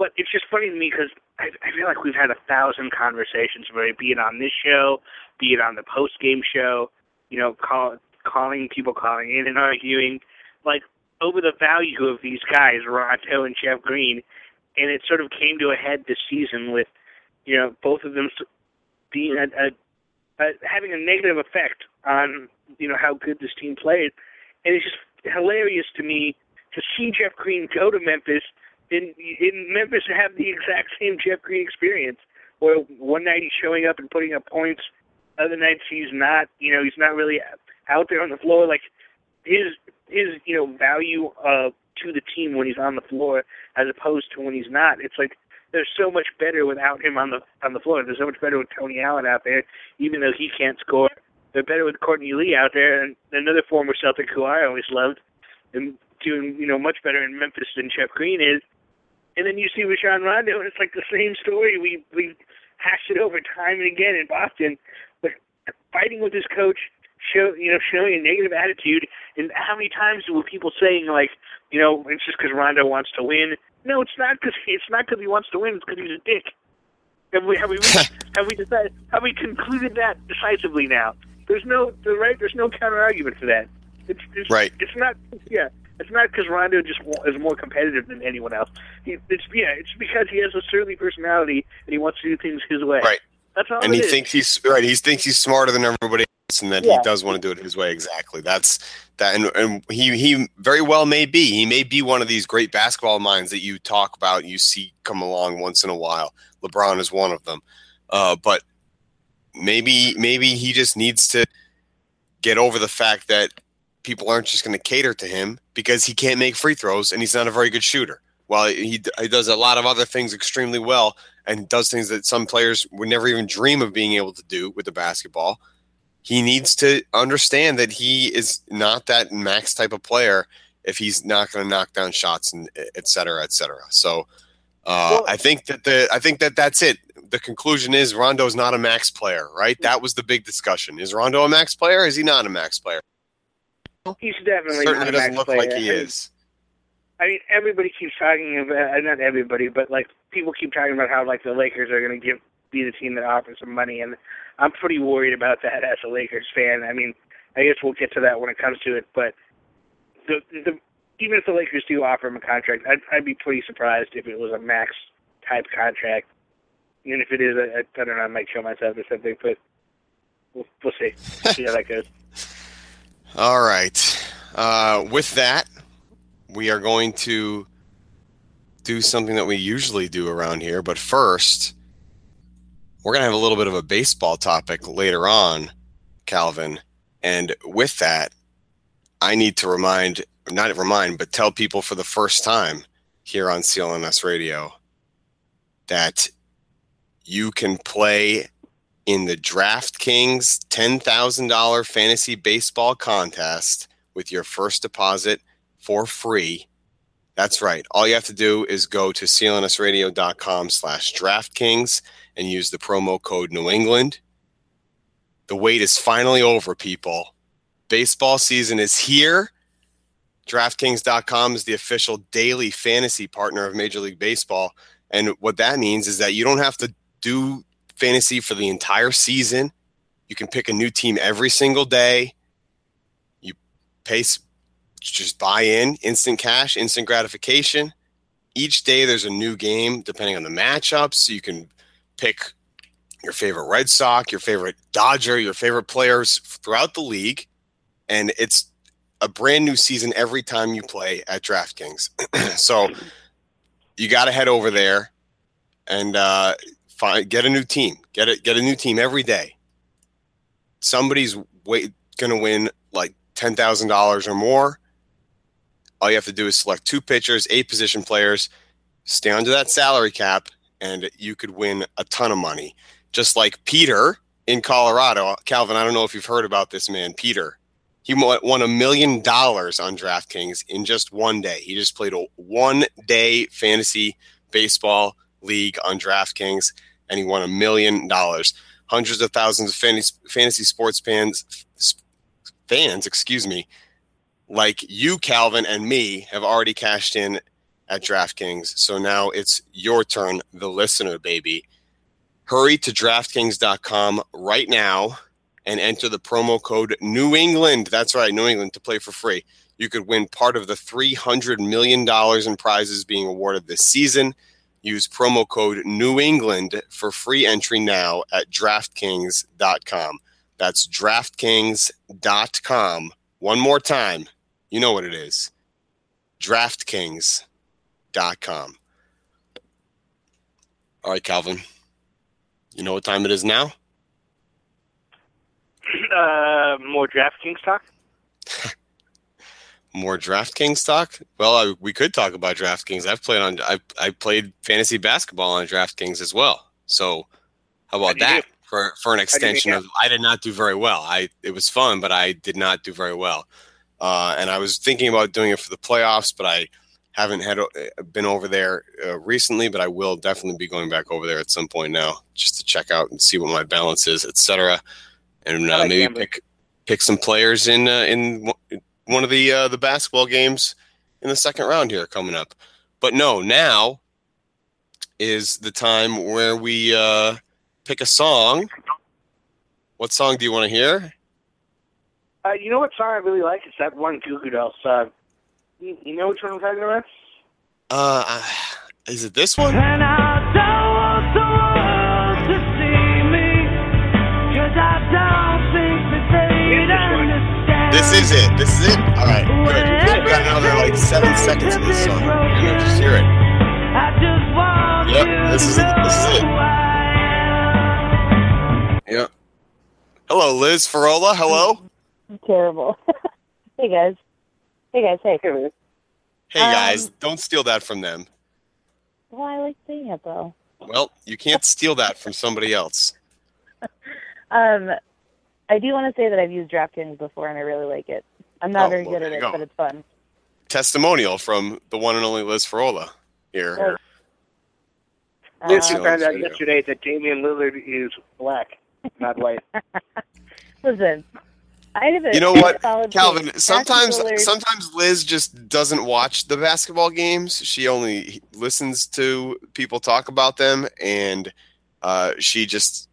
But it's just funny to me because I, I feel like we've had a thousand conversations, right? Be it on this show, be it on the post game show, you know, call, calling people calling in and arguing, like over the value of these guys, Rondo and Jeff Green, and it sort of came to a head this season with, you know, both of them being a, a, a having a negative effect on you know how good this team played, and it's just hilarious to me to see Jeff Green go to Memphis in in Memphis have the exact same Jeff Green experience. Where one night he's showing up and putting up points, other nights he's not. You know, he's not really out there on the floor. Like his his you know value uh, to the team when he's on the floor as opposed to when he's not. It's like they're so much better without him on the on the floor. They're so much better with Tony Allen out there, even though he can't score. They're better with Courtney Lee out there, and another former Celtic who I always loved, and doing you know much better in Memphis than Jeff Green is. And then you see Rajon Rondo, and it's like the same story. We we hashed it over time and again in Boston, but fighting with his coach, show you know showing a negative attitude. And how many times were people saying like, you know, it's just because Rondo wants to win? No, it's not because it's not because he wants to win. It's because he's a dick. Have we have we reached, have we decided have we concluded that decisively now? There's no the right. There's no counter argument to that. It's, it's Right. It's not. Yeah. It's not because Rondo just is more competitive than anyone else. He, it's yeah. It's because he has a surly personality and he wants to do things his way. Right. That's all and he is. thinks he's right. He thinks he's smarter than everybody else, and that Yeah. he does want to do it his way. Exactly. That's that, and, and he he very well may be. He may be one of these great basketball minds that you talk about, you see come along once in a while. LeBron is one of them, uh, but maybe maybe he just needs to get over the fact that people aren't just going to cater to him because he can't make free throws and he's not a very good shooter. While he, he does a lot of other things extremely well, and does things that some players would never even dream of being able to do with the basketball. He needs to understand that he is not that max type of player if he's not going to knock down shots and et cetera, et cetera. So uh, Well- I think that the I think that that's it. The conclusion is Rondo's not a max player, right? That was the big discussion. Is Rondo a max player? Is he not a max player? He's definitely Certainly not a doesn't look player. like he I mean, is. I mean, everybody keeps talking about uh, not everybody, but like people keep talking about how like the Lakers are going to give be the team that offers some money, and I'm pretty worried about that as a Lakers fan. I mean, I guess we'll get to that when it comes to it, but the the even if the Lakers do offer him a contract, I'd, I'd be pretty surprised if it was a max type contract. Even if it is, I, I don't know, I might kill myself or something, but we'll, we'll see. See how that goes. All right. Uh, with that, we are going to do something that we usually do around here. But first, we're going to have a little bit of a baseball topic later on. Calvin. And with that, I need to remind, not remind, but tell people for the first time here on CLNS Radio that you can play in the DraftKings $10,000 fantasy baseball contest with your first deposit for free. That's right. All you have to do is go to clnsradio.com slash DraftKings and use the promo code New England. The wait is finally over, people. Baseball season is here. DraftKings.com is the official daily fantasy partner of Major League Baseball. And what that means is that you don't have to do fantasy for the entire season. You can pick a new team every single day. You pay, just buy in, instant cash, instant gratification. Each day there's a new game depending on the matchups. So you can pick your favorite Red Sox, your favorite Dodger, your favorite players throughout the league. And it's a brand new season every time you play at DraftKings. so you got to head over there and uh, find get a new team. Get it. Get a new team every day. Somebody's wait, gonna win like ten thousand dollars or more. All you have to do is select two pitchers, eight position players, stay under that salary cap, and you could win a ton of money. Just like Peter in Colorado. Calvin, I don't know if you've heard about this man, Peter. He won a million dollars on DraftKings in just one day. He just played a one day fantasy baseball league on DraftKings and he won a million dollars. Hundreds of thousands of fantasy, sports fans, fans, excuse me, like you, Calvin, and me have already cashed in at DraftKings. So now it's your turn, the listener, baby. Hurry to DraftKings.com right now and enter the promo code New England. That's right, New England to play for free. You could win part of the $300 million in prizes being awarded this season. Use promo code New England for free entry now at DraftKings.com. That's DraftKings.com. One more time. You know what it is. DraftKings.com. All right, Calvin. You know what time it is now? Uh, more DraftKings talk. more DraftKings talk? Well, I, we could talk about DraftKings. I've played on I I played fantasy basketball on DraftKings as well. So, how about you that for for an extension of? I did not do very well. I it was fun, but I did not do very well. Uh, and I was thinking about doing it for the playoffs, but I haven't had uh, been over there uh, recently. But I will definitely be going back over there at some point now, just to check out and see what my balance is, etc. And uh, like maybe gambling. pick pick some players in uh, in one of the uh, the basketball games in the second round here coming up. But no, now is the time where we uh, pick a song. What song do you want to hear? Uh, you know what song I really like? It's that one Goo Goo Dolls song. You, you know which one I'm talking about? Uh, uh, is it this one? This is it. This is it. All right, good. We've got another like seven seconds of this song. You know, just hear it. I just want Yep, this is it. This is it. know who I am. Yeah. Hello, Liz Farola. Hello. terrible. hey guys. Hey guys, hey. Hey Um, guys, don't steal that from them. Well, I like saying it though. Well, you can't steal that from somebody else. Um, I do want to say that I've used DraftKings before and I really like it. I'm not Oh, very well, good at it, go. but it's fun. Testimonial from the one and only Liz Farola here. Nancy found out there you go. yesterday that Damian Lillard is black, not white. listen, I have a You know what, Calvin? take. Sometimes, Matthew sometimes Liz just doesn't watch the basketball games. She only listens to people talk about them, and uh, she just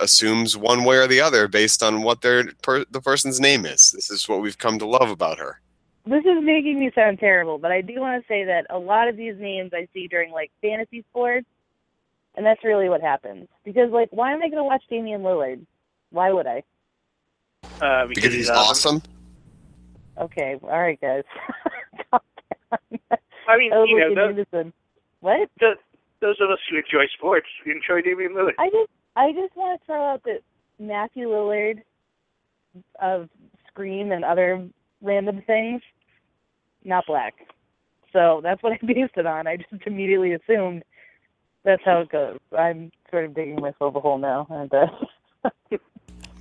assumes one way or the other based on what their per, the person's name is. This is what we've come to love about her. this is making me sound terrible, but I do want to say that a lot of these names I see during like fantasy sports, and that's really what happens. Because like, why am I going to watch Damian Lillard? Why would I? Uh, Because he's awesome. Okay, all right, guys. I mean, oh, you know, those. What? those, those of us who enjoy sports enjoy Damian Lillard. I just I just want to throw out that Matthew Lillard of Scream and other random things, not black. So that's what I based it on. I just immediately assumed that's how it goes. I'm sort of digging myself a hole now. And uh,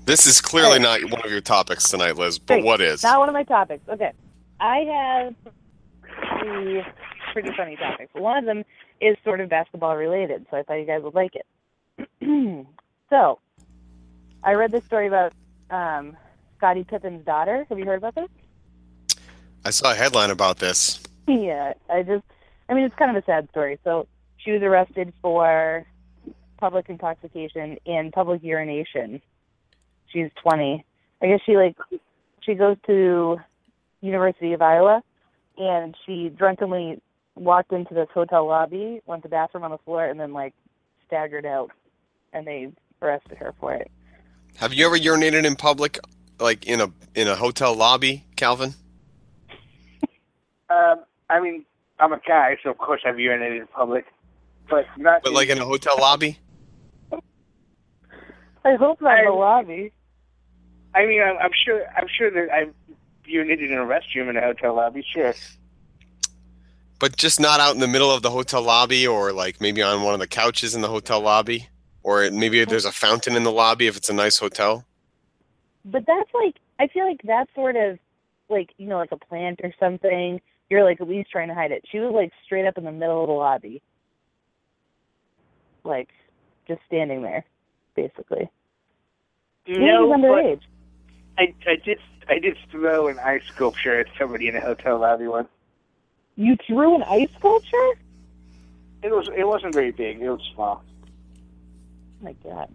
This is clearly not one of your topics tonight, Liz. But Great. what is? not one of my topics. Okay, I have three pretty funny topics. One of them is sort of basketball related, so I thought you guys would like it. so, I read this story about um, Scottie Pippen's daughter. Have you heard about this? I saw a headline about this. Yeah, I just, I mean, it's kind of a sad story. So she was arrested for public intoxication and public urination. She's 20. I guess she like, she goes to University of Iowa, and she drunkenly walked into this hotel lobby, went to the bathroom on the floor, and then like staggered out, and they arrested her for it. Have you ever urinated in public, like in a in a hotel lobby, Calvin? Um, I mean, I'm a guy, so of course I've urinated in public, but not. But like in a hotel lobby? I hope not in the lobby. I mean, I'm, I'm sure. I'm sure that I've urinated in a restroom in a hotel lobby. Sure. But just not out in the middle of the hotel lobby, or like maybe on one of the couches in the hotel lobby, or maybe there's a fountain in the lobby if it's a nice hotel. But that's like I feel like that's sort of like you know like a plant or something. You're like at least trying to hide it. She was like straight up in the middle of the lobby, like just standing there, basically. Maybe No, she's but underage. I, I did. I did throw an ice sculpture at somebody in a hotel lobby once. You threw an ice sculpture? It was. It wasn't very big. It was small. Oh my god.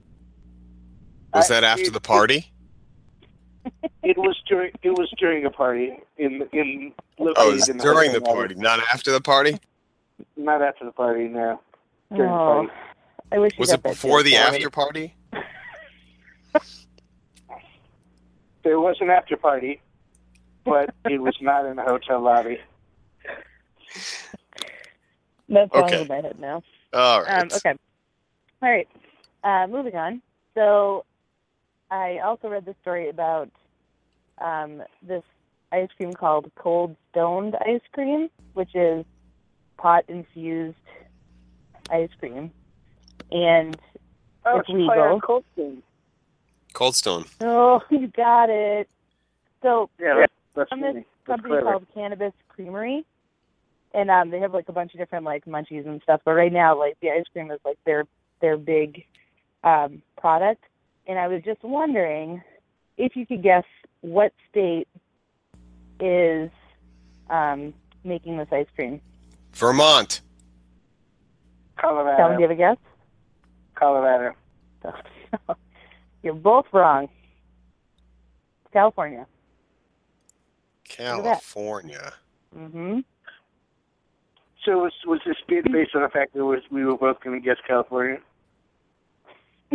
Was I- that after it- the party? It was during. It was during a party in in. Oh, it was in during the hotel party, not after the party. Not after the party. No. During the Oh, party. I wish Was it before the already. after party? There was an after party, but it was not in a hotel lobby. That's all Okay. in my head now. All right. Um, okay. All right. Uh, moving on. So, I also read this story about um, this ice cream called Cold Stoned ice cream, which is pot infused ice cream, and Oh, It's it's legal. Cold Stone. Cold Stone. oh, you got it. So Yeah, that's, that's from this funny. That's company clever. called Cannabis Creamery, and um, they have like a bunch of different like munchies and stuff. But right now, like the ice cream is like their their big um, product. And I was just wondering if you could guess what state is um, making this ice cream. Vermont. Colorado. Calvin, do you have a guess? Colorado. You're both wrong. California. at that. California. hmm So was was this based on the fact that was we were both going to guess California?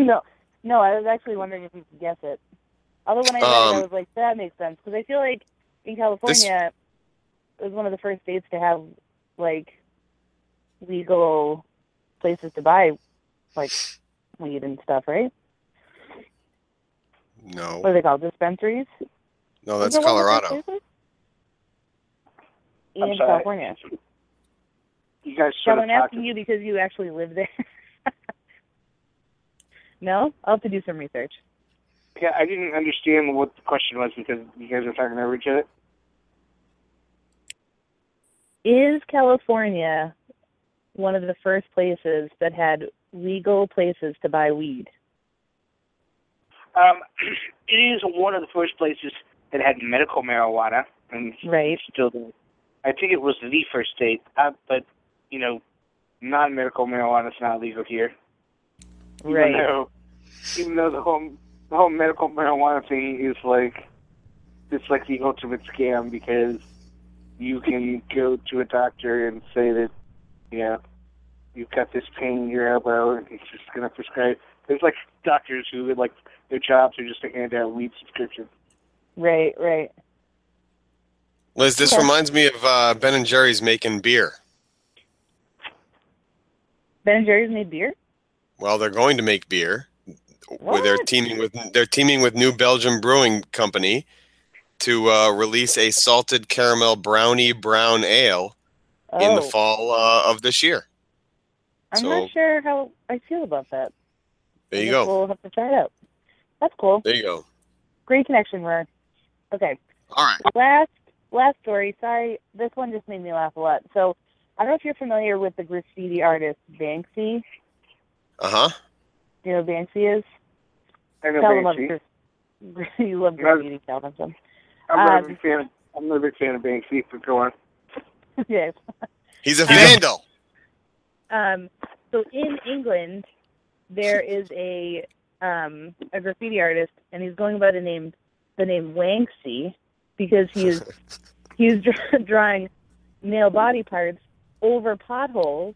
No, no, I was actually wondering if you could guess it. Although when I read it, I Um, was like, that makes sense because I feel like in California, it was one of the first states to have like legal places to buy like weed and stuff, right? No. What are they called? Dispensaries? No, that's Is it one of those Colorado. places? I'm In sorry. California. You guys So sort I'm of talked. asking you because you actually live there. no, I'll have to do some research. Yeah, I didn't understand what the question was because you guys were talking over each other. Is California one of the first places that had legal places to buy weed? Um, it is one of the first places that had medical marijuana, and Right. still. I think it was the first state, uh, but you know, non-medical marijuana is not legal here. Even Right. though, even though the whole the whole medical marijuana thing is like, it's like the ultimate scam because you can go to a doctor and say that, you know, you've got this pain in your elbow and he's just going to prescribe. There's like doctors who would like their jobs are just to hand out weed subscriptions. Right, right. Liz, this Okay. reminds me of uh, Ben and Jerry's making beer. Ben and Jerry's made beer? Well, they're going to make beer. where they're teaming with they're teaming with New Belgium Brewing Company to uh, release a salted caramel brownie brown ale in the Oh, fall uh, of this year. I'm so- not sure how I feel about that. There you go. We'll have to try it out. That's cool. There you go. Great connection, Roar. Okay. All right. last last story. Sorry, this one just made me laugh a lot. So I don't know if you're familiar with the graffiti artist Banksy. Uh huh. Do you know who Banksy is? I know Calvin loves Banksy. you love No. graffiti, Calvin. So. I'm not a Um, big fan. Of, I'm not a big fan of Banksy. But go on. yes. He's a vandal. Um, so in England, there is a um, a graffiti artist, and he's going by the name the name Wanksy because he's he's dra- drawing male body parts over potholes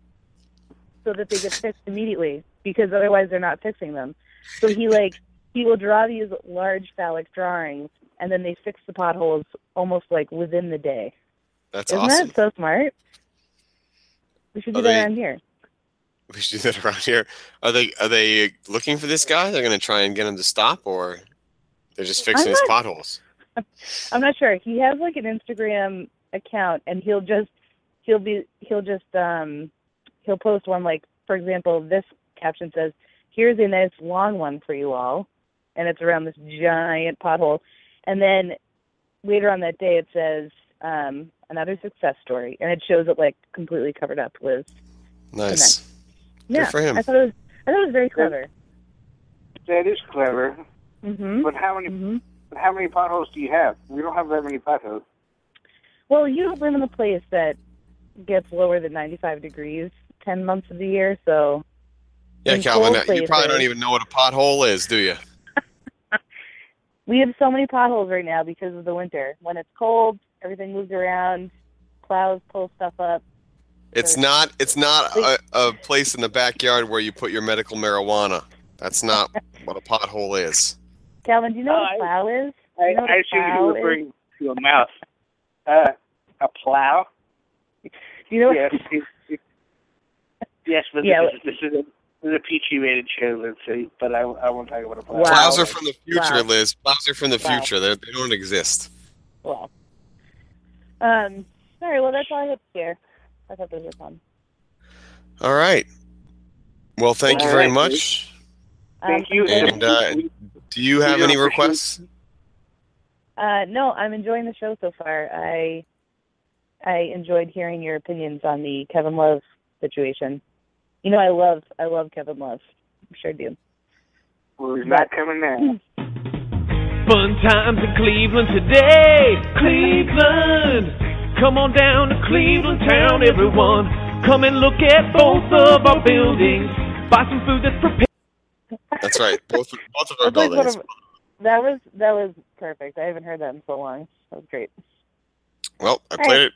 so that they get fixed immediately because otherwise they're not fixing them. So he like he will draw these large phallic drawings and then they fix the potholes almost like within the day. That's Isn't awesome. that so smart? We should do Are that they- around here. We should do that around here. Are they are they looking for this guy? They're going to try and get him to stop, or they're just fixing I'm his potholes? I'm not sure. He has like an Instagram account, and he'll just he'll be he'll just um he'll post one like for example this caption says here's a nice long one for you all, and it's around this giant pothole, and then later on that day it says um another success story, and it shows it like completely covered up with Nice. yeah. for him. I thought it was I thought it was very clever. That is clever. Mhm. But how many? Mhm. But how many potholes do you have? We don't have that many potholes. Well, you don't live in a place that gets lower than 95 degrees 10 months of the year, so Yeah, Calvin, you probably don't even know what a pothole is, do you? we have so many potholes right now because of the winter. When it's cold, everything moves around, plows pull stuff up. It's not. It's not a, a place in the backyard where you put your medical marijuana. That's not what a pothole is. Calvin, do you know what a plow is? I, You know what I a assume plow you're is? to a mouse. Uh, a plow? Do you know what yes. it- it- yes, but Yeah, this, is, this is a this is a PG rated show, let's. But I, I won't talk about a plow. Wow. Plows are from the future, Wow. Liz. Plows are from the Wow. future. They're, they don't exist. well? Um, all right, well, that's all I have to share. I thought those were fun. All right. Well, thank you very right, much. Thank you. And, uh, Do you have any requests? Uh, no, I'm enjoying the show so far. I I enjoyed hearing your opinions on the Kevin Love situation. You know, I love I love Kevin Love. I sure do. well, he's not coming now. Fun times in Cleveland today. Cleveland. Come on down to Cleveland town, everyone. Come and look at both of our buildings. Buy some food that's prepared. That's right. Both both of our That's like one buildings. of- that was that was perfect. I haven't heard that in so long. That was great. Well, I played it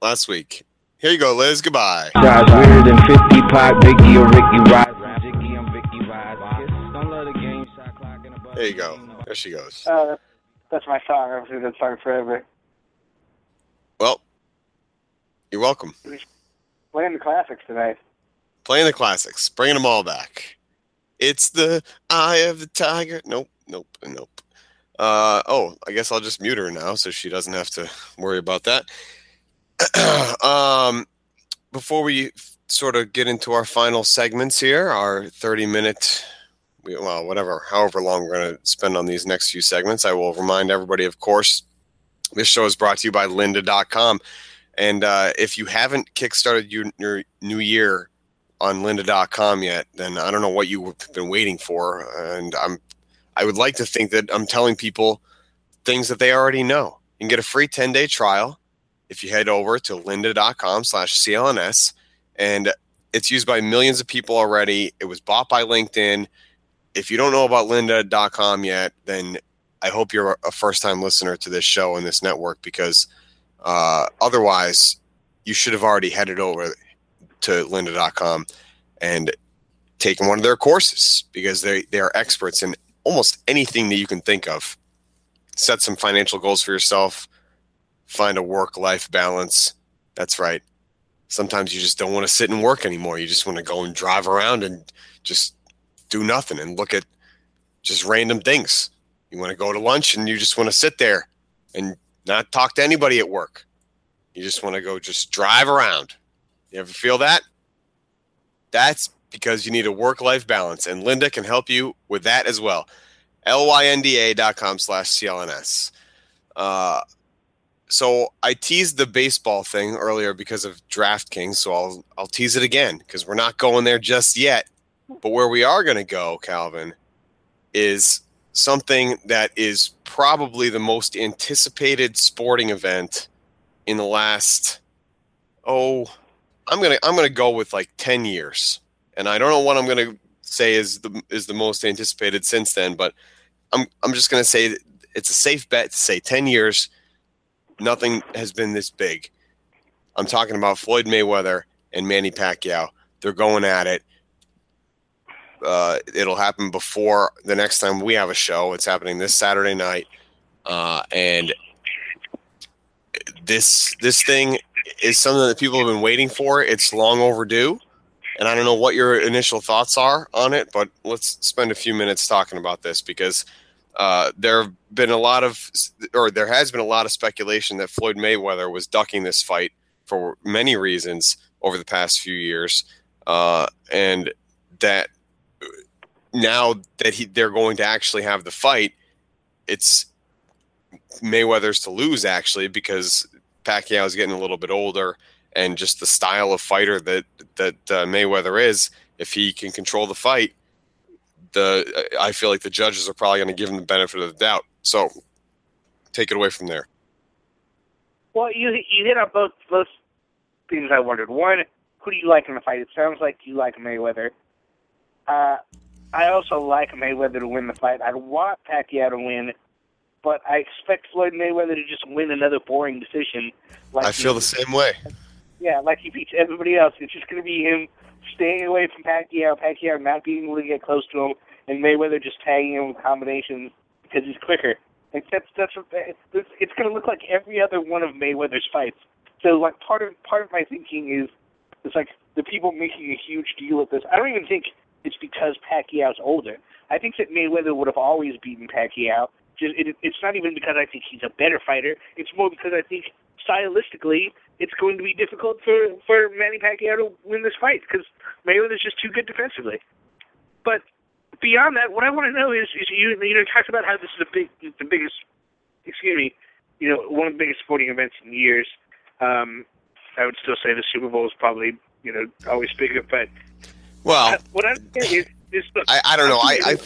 last week. Here you go, Liz. Goodbye. Shots weirder than 50 Pac, Biggie or Ricky Rise. Jiggy, I'm Vicky Rise. Don't love the game, shot clock in the buzzer. There you go. There she goes. Uh, that's my song. I've heard that song forever. Well, you're welcome. Playing the classics tonight. Playing the classics, bringing them all back. It's the eye of the tiger. Nope, nope, nope. Uh, oh, I guess I'll just mute her now so she doesn't have to worry about that. um, before we sort of get into our final segments here, our 30 minute, well, whatever, however long we're going to spend on these next few segments, I will remind everybody, of course, this show is brought to you by lynda.com. And uh, if you haven't kickstarted your, your new year on lynda.com yet, then I don't know what you've been waiting for. And I'm, I would like to think that I'm telling people things that they already know. You can get a free 10 day trial if you head over to lynda.com slash CLNS. And it's used by millions of people already. It was bought by LinkedIn. If you don't know about lynda.com yet, then I hope you're a first time listener to this show and this network because uh, otherwise, you should have already headed over to lynda.com and taken one of their courses because they, they are experts in almost anything that you can think of. Set some financial goals for yourself, find a work life balance. That's right. Sometimes you just don't want to sit and work anymore. You just want to go and drive around and just do nothing and look at just random things. You want to go to lunch and you just want to sit there and not talk to anybody at work. You just want to go just drive around. You ever feel that? That's because you need a work life balance, and Linda can help you with that as well. lynda.com slash CLNS. Uh, so I teased the baseball thing earlier because of DraftKings, so I'll I'll tease it again because we're not going there just yet. But where we are going to go, Calvin, is something that is probably the most anticipated sporting event in the last oh I'm gonna I'm gonna go with like ten years, and I don't know what I'm gonna say is the is the most anticipated since then, but I'm I'm just gonna say it's a safe bet to say ten years. Nothing has been this big. I'm talking about Floyd Mayweather and Manny Pacquiao. They're going at it. Uh, it'll happen before the next time we have a show. It's happening this Saturday night, uh, and this this thing is something that people have been waiting for. It's long overdue, and I don't know what your initial thoughts are on it, but let's spend a few minutes talking about this because uh, there have been a lot of, or there has been a lot of speculation that Floyd Mayweather was ducking this fight for many reasons over the past few years, uh, and that now that he they're going to actually have the fight, it's Mayweather's to lose actually because Pacquiao is getting a little bit older, and just the style of fighter that that uh, Mayweather is, if he can control the fight, the I feel like the judges are probably going to give him the benefit of the doubt. So take it away from there. Well, you you hit on both both things I wondered. One, who do you like in the fight? It sounds like you like Mayweather. Uh, I also like Mayweather to win the fight. I want Pacquiao to win, but I expect Floyd Mayweather to just win another boring decision. Like I feel he, the same way. Yeah, like he beats everybody else. It's just going to be him staying away from Pacquiao, Pacquiao not being able to get close to him, and Mayweather just tagging him with combinations because he's quicker. Like that's that's it's, it's going to look like every other one of Mayweather's fights. So like part of part of my thinking is it's like the people making a huge deal of this. I don't even think it's because Pacquiao's older. I think that Mayweather would have always beaten Pacquiao. Just it, it's not even because I think he's a better fighter. It's more because I think stylistically it's going to be difficult for for Manny Pacquiao to win this fight because Mayweather is just too good defensively. But beyond that, what I want to know is, is you you know talked about how this is the big the biggest excuse me, you know one of the biggest sporting events in years. Um, I would still say the Super Bowl is probably you know always bigger, but Well, uh, what I'm saying is, is look, I, I don't know. I, I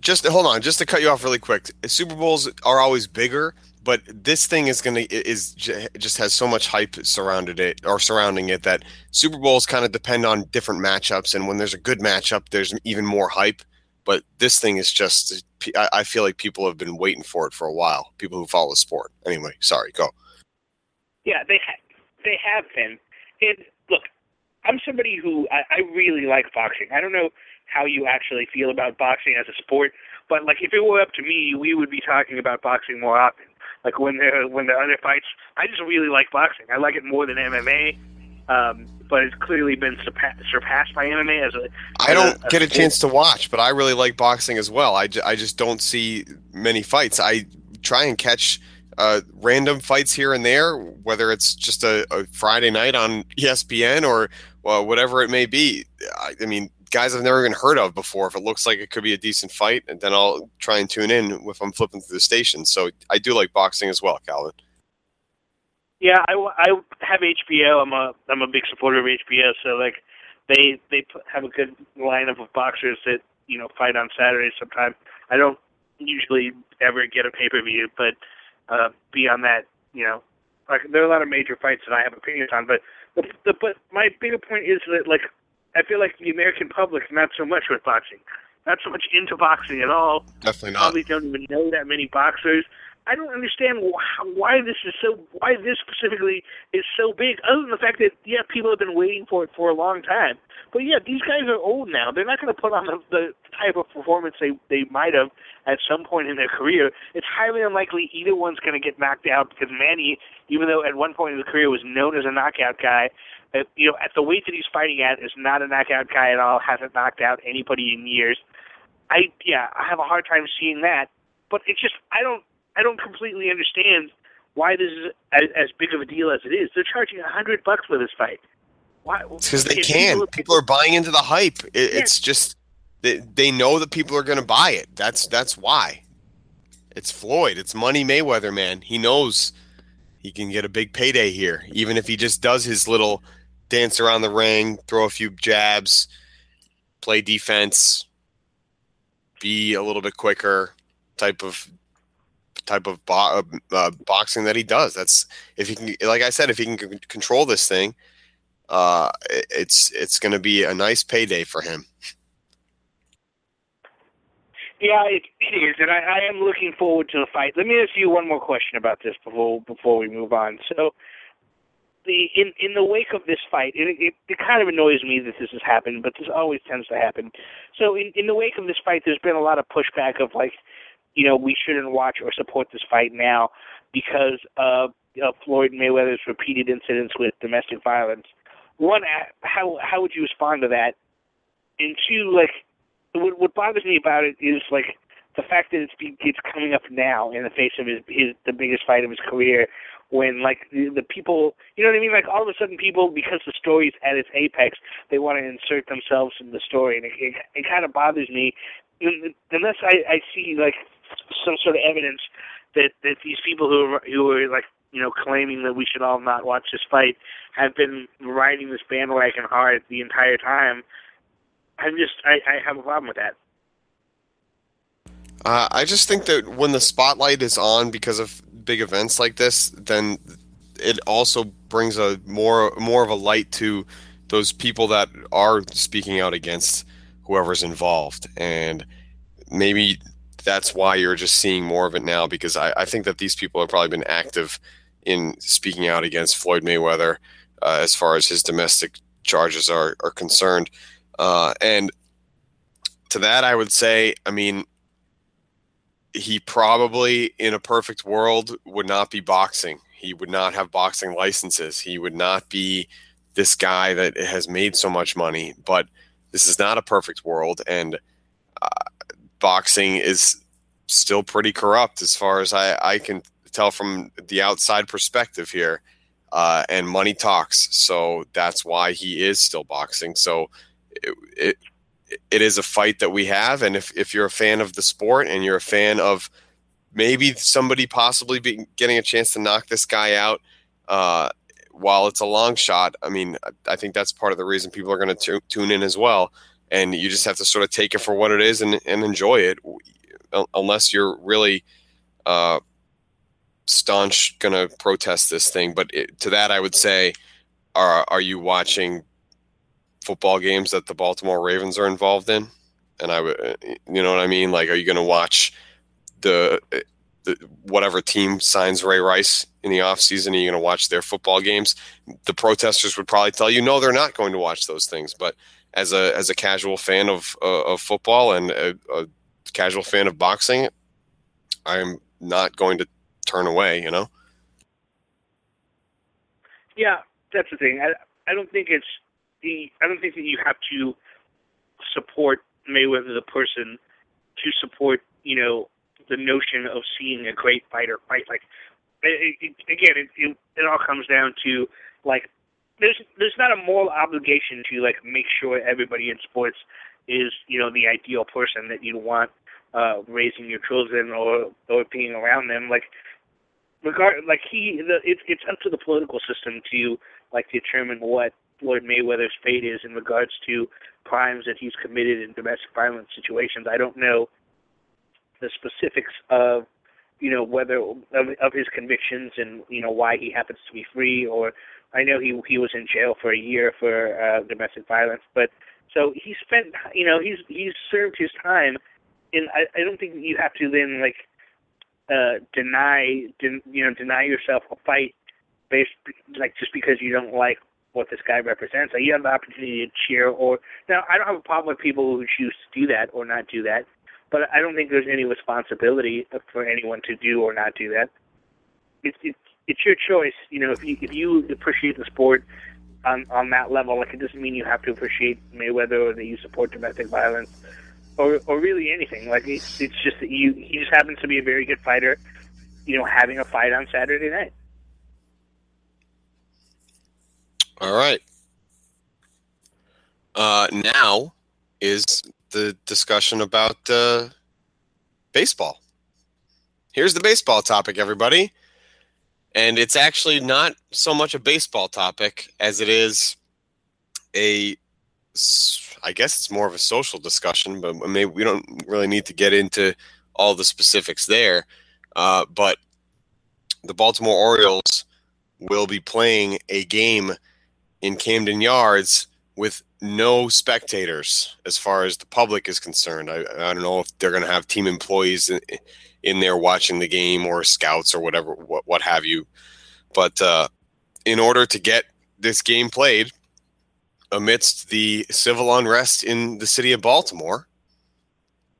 just hold on, just to cut you off really quick. Super Bowls are always bigger, but this thing is gonna is just has so much hype surrounded it or surrounding it that Super Bowls kind of depend on different matchups, and when there's a good matchup, there's even more hype. But this thing is just, I I feel like people have been waiting for it for a while. People who follow the sport. Anyway, sorry, go. Yeah, they ha- they have been. And look, I'm somebody who I, I really like boxing. I don't know how you actually feel about boxing as a sport, but like if it were up to me, we would be talking about boxing more often. Like when there when there are other fights, I just really like boxing. I like it more than MMA. Um, but it's clearly been surpa- surpassed by MMA as a. I don't as a- get a sport. chance to watch, but I really like boxing as well. I, I just don't see many fights. I try and catch uh, random fights here and there, whether it's just a, a Friday night on ESPN or well, whatever it may be. I, I mean, guys I've never even heard of before. If it looks like it could be a decent fight, and then I'll try and tune in if I'm flipping through the station. So I do like boxing as well, Calvin. Yeah, I, I have HBO. I'm a I'm a big supporter of HBO. So like, they they have a good lineup of boxers that you know fight on Saturdays. Sometimes I don't usually ever get a pay per view, but uh, beyond that, you know, like there are a lot of major fights that I have opinions on. But the, the but my bigger point is that like I feel like the American public not so much with boxing, not so much into boxing at all Definitely not. probably don't even know that many boxers. I don't understand why, why this is so why this specifically is so big. Other than the fact that yeah, people have been waiting for it for a long time. But yeah, these guys are old now. They're not going to put on the, the type of performance they they might have at some point in their career. It's highly unlikely either one's going to get knocked out because Manny, even though at one point in his career was known as a knockout guy, at, you know at the weight that he's fighting at is not a knockout guy at all. Hasn't knocked out anybody in years. I yeah, I have a hard time seeing that. But it's just I don't I don't completely understand why this is as, as big of a deal as it is. They're charging a hundred bucks for this fight. Why? because they can. people- People are buying into the hype. It, It's just they, they know that people are going to buy it. That's that's why. It's Floyd. It's Money Mayweather, man. He knows he can get a big payday here, even if he just does his little dance around the ring, throw a few jabs, play defense, be a little bit quicker type of type of bo- uh, boxing that he does. That's if he can, like I said, if he can c- control this thing, uh, it's it's going to be a nice payday for him. Yeah, it, it is, and I, I am looking forward to the fight. Let me ask you one more question about this before before we move on. So, the in in the wake of this fight, it, it it kind of annoys me that this has happened, but this always tends to happen. So, in in the wake of this fight, there's been a lot of pushback of like, you know, we shouldn't watch or support this fight now because of, of Floyd Mayweather's repeated incidents with domestic violence. One, how how would you respond to that? And two, like what, what bothers me about it is like the fact that it's be, it's coming up now in the face of his, his the biggest fight of his career when like the, the people you know what I mean? Like all of a sudden people because the story's at its apex they want to insert themselves in the story and it it, it kind of bothers me. Unless I I see like some sort of evidence that that these people who are who are like you know claiming that we should all not watch this fight have been riding this bandwagon hard the entire time I'm just I, I have a problem with that. Uh, I just think that when the spotlight is on because of big events like this, then it also brings a more more of a light to those people that are speaking out against whoever's involved, and maybe that's why you're just seeing more of it now. Because I, I think that these people have probably been active in speaking out against Floyd Mayweather uh, as far as his domestic charges are are concerned, uh, and to that I would say, I mean he probably in a perfect world would not be boxing. He would not have boxing licenses. He would not be this guy that has made so much money. But this is not a perfect world. And uh, boxing is still pretty corrupt as far as I, I can tell from the outside perspective here uh, and money talks. So that's why he is still boxing. So it, it it is a fight that we have. And if, if you're a fan of the sport and you're a fan of maybe somebody possibly be getting a chance to knock this guy out uh, while it's a long shot i mean i think that's part of the reason people are going to tune in as well. And you just have to sort of take it for what it is and, and enjoy it unless you're really uh, staunch going to protest this thing. But it, to that i would say are, are you watching football games that the Baltimore Ravens are involved in, and I would, you know what I mean? Like, are you going to watch the, the whatever team signs Ray Rice in the offseason? Are you going to watch their football games? The protesters would probably tell you, no, they're not going to watch those things. But as a as a casual fan of uh, of football and a, a casual fan of boxing, I'm not going to turn away. You know. Yeah, that's the thing. I I don't think it's the I don't think that you have to support Mayweather the person to support you know the notion of seeing a great fighter fight. Like it, it, again, it, it it all comes down to like there's there's not a moral obligation to like make sure everybody in sports is you know the ideal person that you want uh raising your children or or being around them like regard like he the it's it's up to the political system to like determine what Floyd Mayweather's fate is in regards to crimes that he's committed in domestic violence situations. I don't know the specifics of you know whether of, of his convictions and you know why he happens to be free or I know he he was in jail for a year for uh, domestic violence, but so he spent you know he's he's served his time, and I I don't think you have to then like uh deny den, you know deny yourself a fight based like just because you don't like what this guy represents. Like you have the opportunity to cheer or now I don't have a problem with people who choose to do that or not do that, but I don't think there's any responsibility for anyone to do or not do that. It's it's it's your choice. You know, if you if you appreciate the sport on on that level, like it doesn't mean you have to appreciate Mayweather or that you support domestic violence or or really anything. Like it's, it's just that you he just happens to be a very good fighter. You know, having a fight on Saturday night. All right. Uh, now is the discussion about uh, baseball. Here's the baseball topic, everybody. And it's actually not so much a baseball topic as it is a, I guess it's more of a social discussion, but maybe we don't really need to get into all the specifics there. Uh, but the Baltimore Orioles will be playing a game in Camden Yards with no spectators as far as the public is concerned. I, I don't know if they're going to have team employees in, in there watching the game or scouts or whatever, what, what have you. But uh, in order to get this game played amidst the civil unrest in the city of Baltimore,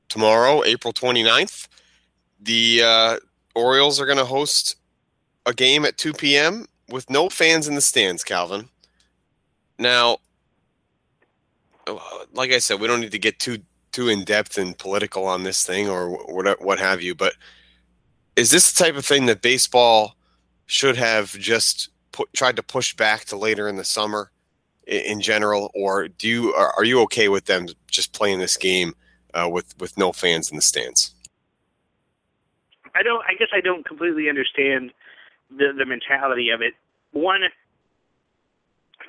tomorrow, April 29th, the uh, Orioles are going to host a game at 2 p.m. with no fans in the stands, Calvin. Now, uh, like I said, we don't need to get too too in depth and political on this thing or what what have you. But is this the type of thing that baseball should have just put, tried to push back to later in the summer in, in general, or do you are, are you okay with them just playing this game uh, with with no fans in the stands? I don't. I guess I don't completely understand the the mentality of it. One,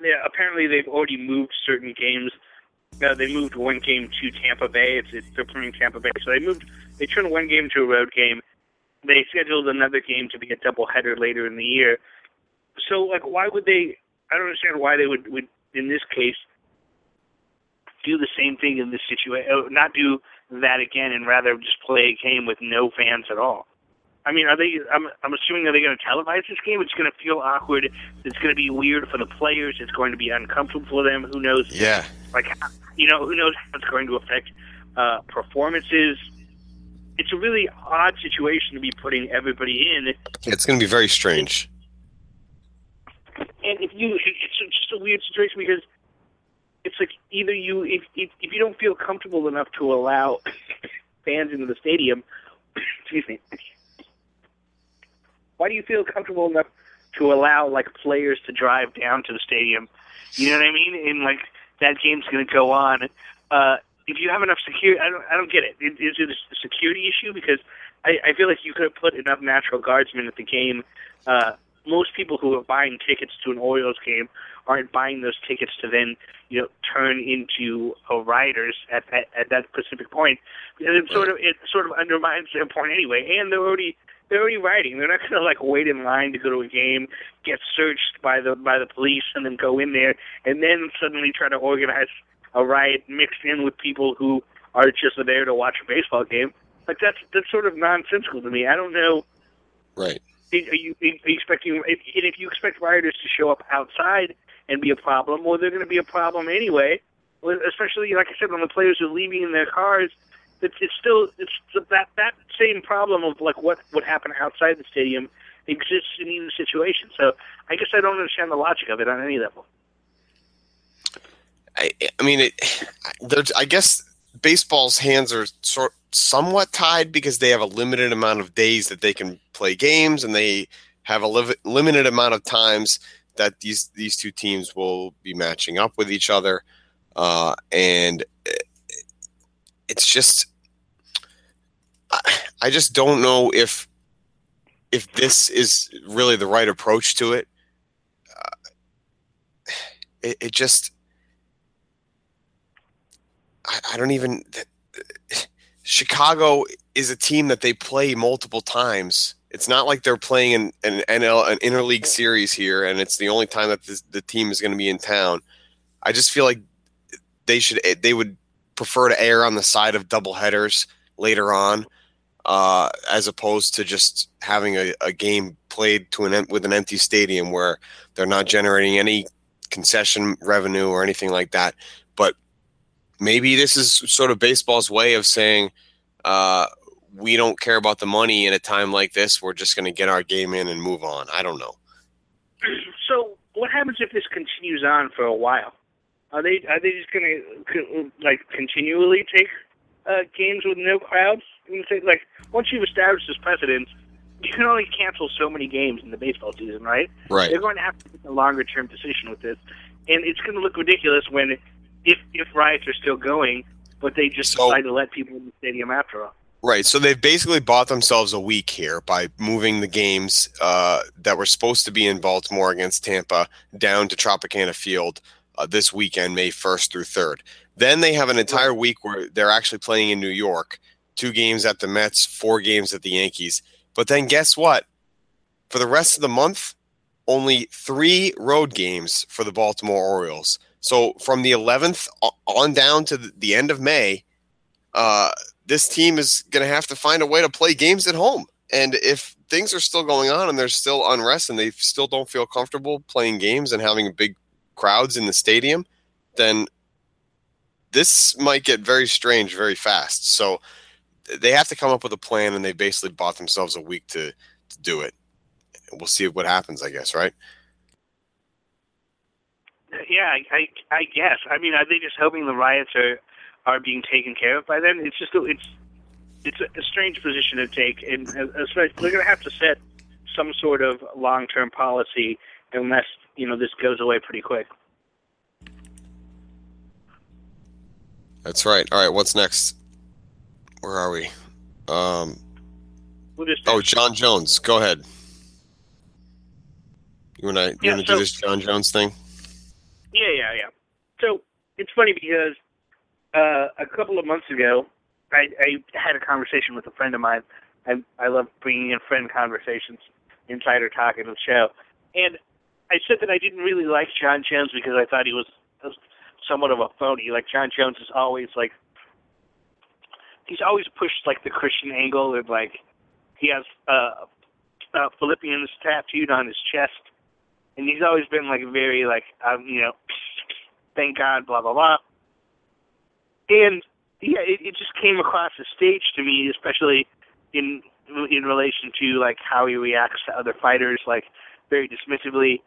yeah, apparently they've already moved certain games. Uh, they moved one game to Tampa Bay. It's, it's they're playing Tampa Bay, so they moved. They turned one game to a road game. They scheduled another game to be a doubleheader later in the year. So, like, why would they? I don't understand why they would, would in this case, do the same thing in this situation. Not do that again, and rather just play a game with no fans at all. I mean, are they? I'm, I'm assuming are they going to televise this game? It's going to feel awkward. It's going to be weird for the players. It's going to be uncomfortable for them. Who knows? Yeah, Like, you know, who knows how it's going to affect uh, performances? It's a really odd situation to be putting everybody in. it's going to be very strange. and if you, it's just a weird situation because it's like either you, if if, if you don't feel comfortable enough to allow fans into the stadium, excuse me, why do you feel comfortable enough to allow like players to drive down to the stadium? You know what I mean? And like that game's going to go on. Uh, if you have enough security, I don't, I don't get it. Is it a security issue? Because I, I feel like you could have put enough natural guardsmen at the game. Uh, most people who are buying tickets to an Orioles game aren't buying those tickets to then, you know, turn into uh, rioters at that at that specific point because it sort of it sort of undermines their point anyway. And they're already they're already rioting. They're not to like wait in line to go to a game, get searched by the by the police, and then go in there and then suddenly try to organize a riot mixed in with people who are just there to watch a baseball game. Like that's that's sort of nonsensical to me. I don't know. Right. Are you, are you expecting? If, and if you expect rioters to show up outside and be a problem, well, they're going to be a problem anyway. Especially, like I said, when the players are leaving in their cars, it's, still it's that that same problem of like what would happen outside the stadium exists in either situation. So I guess I don't understand the logic of it on any level. I, I mean, it. I guess baseball's hands are sort somewhat tied because they have a limited amount of days that they can play games, and they have a liv- limited amount of times that these these two teams will be matching up with each other, uh, and it's just. I, just don't know if if this is really the right approach to it. Uh, it, it just I, I don't even. Chicago is a team that they play multiple times. It's not like they're playing an, an NL an interleague series here, and it's the only time that this, the team is going to be in town. I just feel like they should they would prefer to err on the side of double headers later on, uh, as opposed to just having a, a game played to an with an empty stadium where they're not generating any concession revenue or anything like that. But maybe this is sort of baseball's way of saying uh, we don't care about the money in a time like this. We're just going to get our game in and move on. I don't know. So what happens if this continues on for a while? Are they are they just going to like continually take uh, games with no crowds. Mean, say, like once you've established this precedent, you can only cancel so many games in the baseball season, right? Right. They're going to have to make a longer term decision with this, and it's going to look ridiculous when if if riots are still going, but they just So- decide to let people in the stadium after all. Right. So they've basically bought themselves a week here by moving the games uh, that were supposed to be in Baltimore against Tampa down to Tropicana Field uh, this weekend, May 1st through 3rd. Then they have an entire week where they're actually playing in New York, two games at the Mets, four games at the Yankees. But then guess what? For the rest of the month, only three road games for the Baltimore Orioles. So from the 11th on down to the end of May, uh, this team is going to have to find a way to play games at home. And if things are still going on and there's still unrest and they still don't feel comfortable playing games and having big crowds in the stadium, then this might get very strange very fast. So they have to come up with a plan and they basically bought themselves a week to, to do it. We'll see what happens, I guess, right? Yeah, I, I I guess. I mean, are they just hoping the riots are are being taken care of by then? It's just a, it's it's a, strange position to take, and especially they're going to have to set some sort of long term policy unless you know this goes away pretty quick. That's right. All right, what's next? Where are we? Um, We'll oh, Jon Jones. Go ahead. You want to Yeah, so- do this Jon Jones thing? Yeah, yeah, yeah. So it's funny because uh, a couple of months ago, I, I had a conversation with a friend of mine. I, I love bringing in friend conversations, insider talk in the show. And I said that I didn't really like Jon Jones because I thought he was was somewhat of a phony. Like Jon Jones is always like he's always pushed like the Christian angle and like he has uh, uh Philippians tattooed on his chest and he's always been like very like um, you know, thank God, blah blah blah. And yeah, it, it just came across the stage to me, especially in in relation to like how he reacts to other fighters, like very dismissively.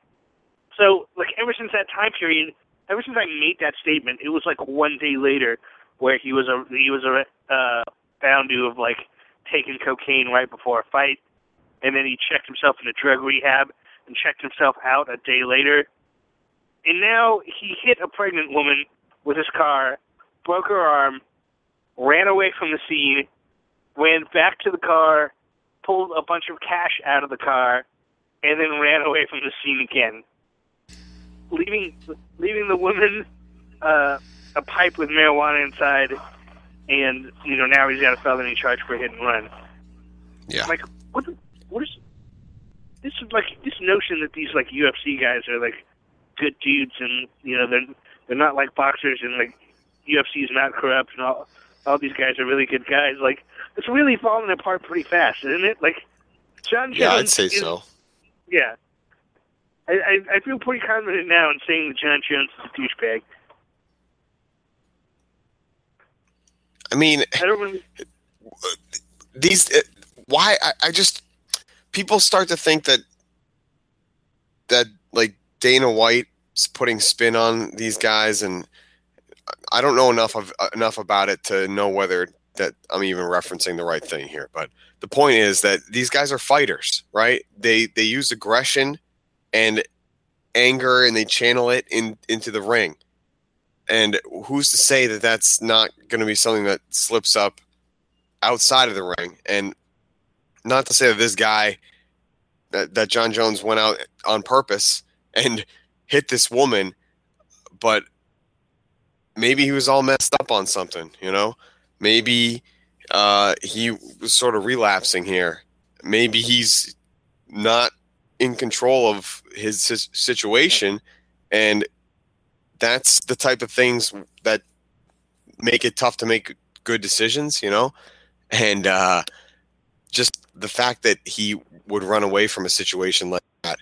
So like ever since that time period, ever since I made that statement, it was like one day later where he was a he was a uh, found to have like taken cocaine right before a fight, and then he checked himself into drug rehab and checked himself out a day later. And now he hit a pregnant woman with his car, broke her arm, ran away from the scene, ran back to the car, pulled a bunch of cash out of the car, and then ran away from the scene again, leaving leaving the woman uh, a pipe with marijuana inside, and you know now he's got a felony charge for a hit and run. Yeah. Like what? The, what is this? Is like this notion that these like UFC guys are like good dudes, and you know they're they're not like boxers, and like UFC is not corrupt, and all all these guys are really good guys. Like it's really falling apart pretty fast, isn't it? Like Jon Jones. Yeah, I'd say is- so. Yeah. I, I I feel pretty confident now in saying that Jon Jones is a douchebag. I mean, I don't really. these uh, why I, I just people start to think that that like Dana White's putting spin on these guys, and I don't know enough of enough about it to know whether that I'm even referencing the right thing here. But the point is that these guys are fighters, right? They they use aggression and anger, and they channel it in into the ring. And who's to say that that's not going to be something that slips up outside of the ring? And not to say that this guy, that, that Jon Jones went out on purpose and hit this woman, but maybe he was all messed up on something, you know? Maybe uh, he was sort of relapsing here. Maybe he's not in control of his situation and that's the type of things that make it tough to make good decisions, you know? And uh, just the fact that he would run away from a situation like that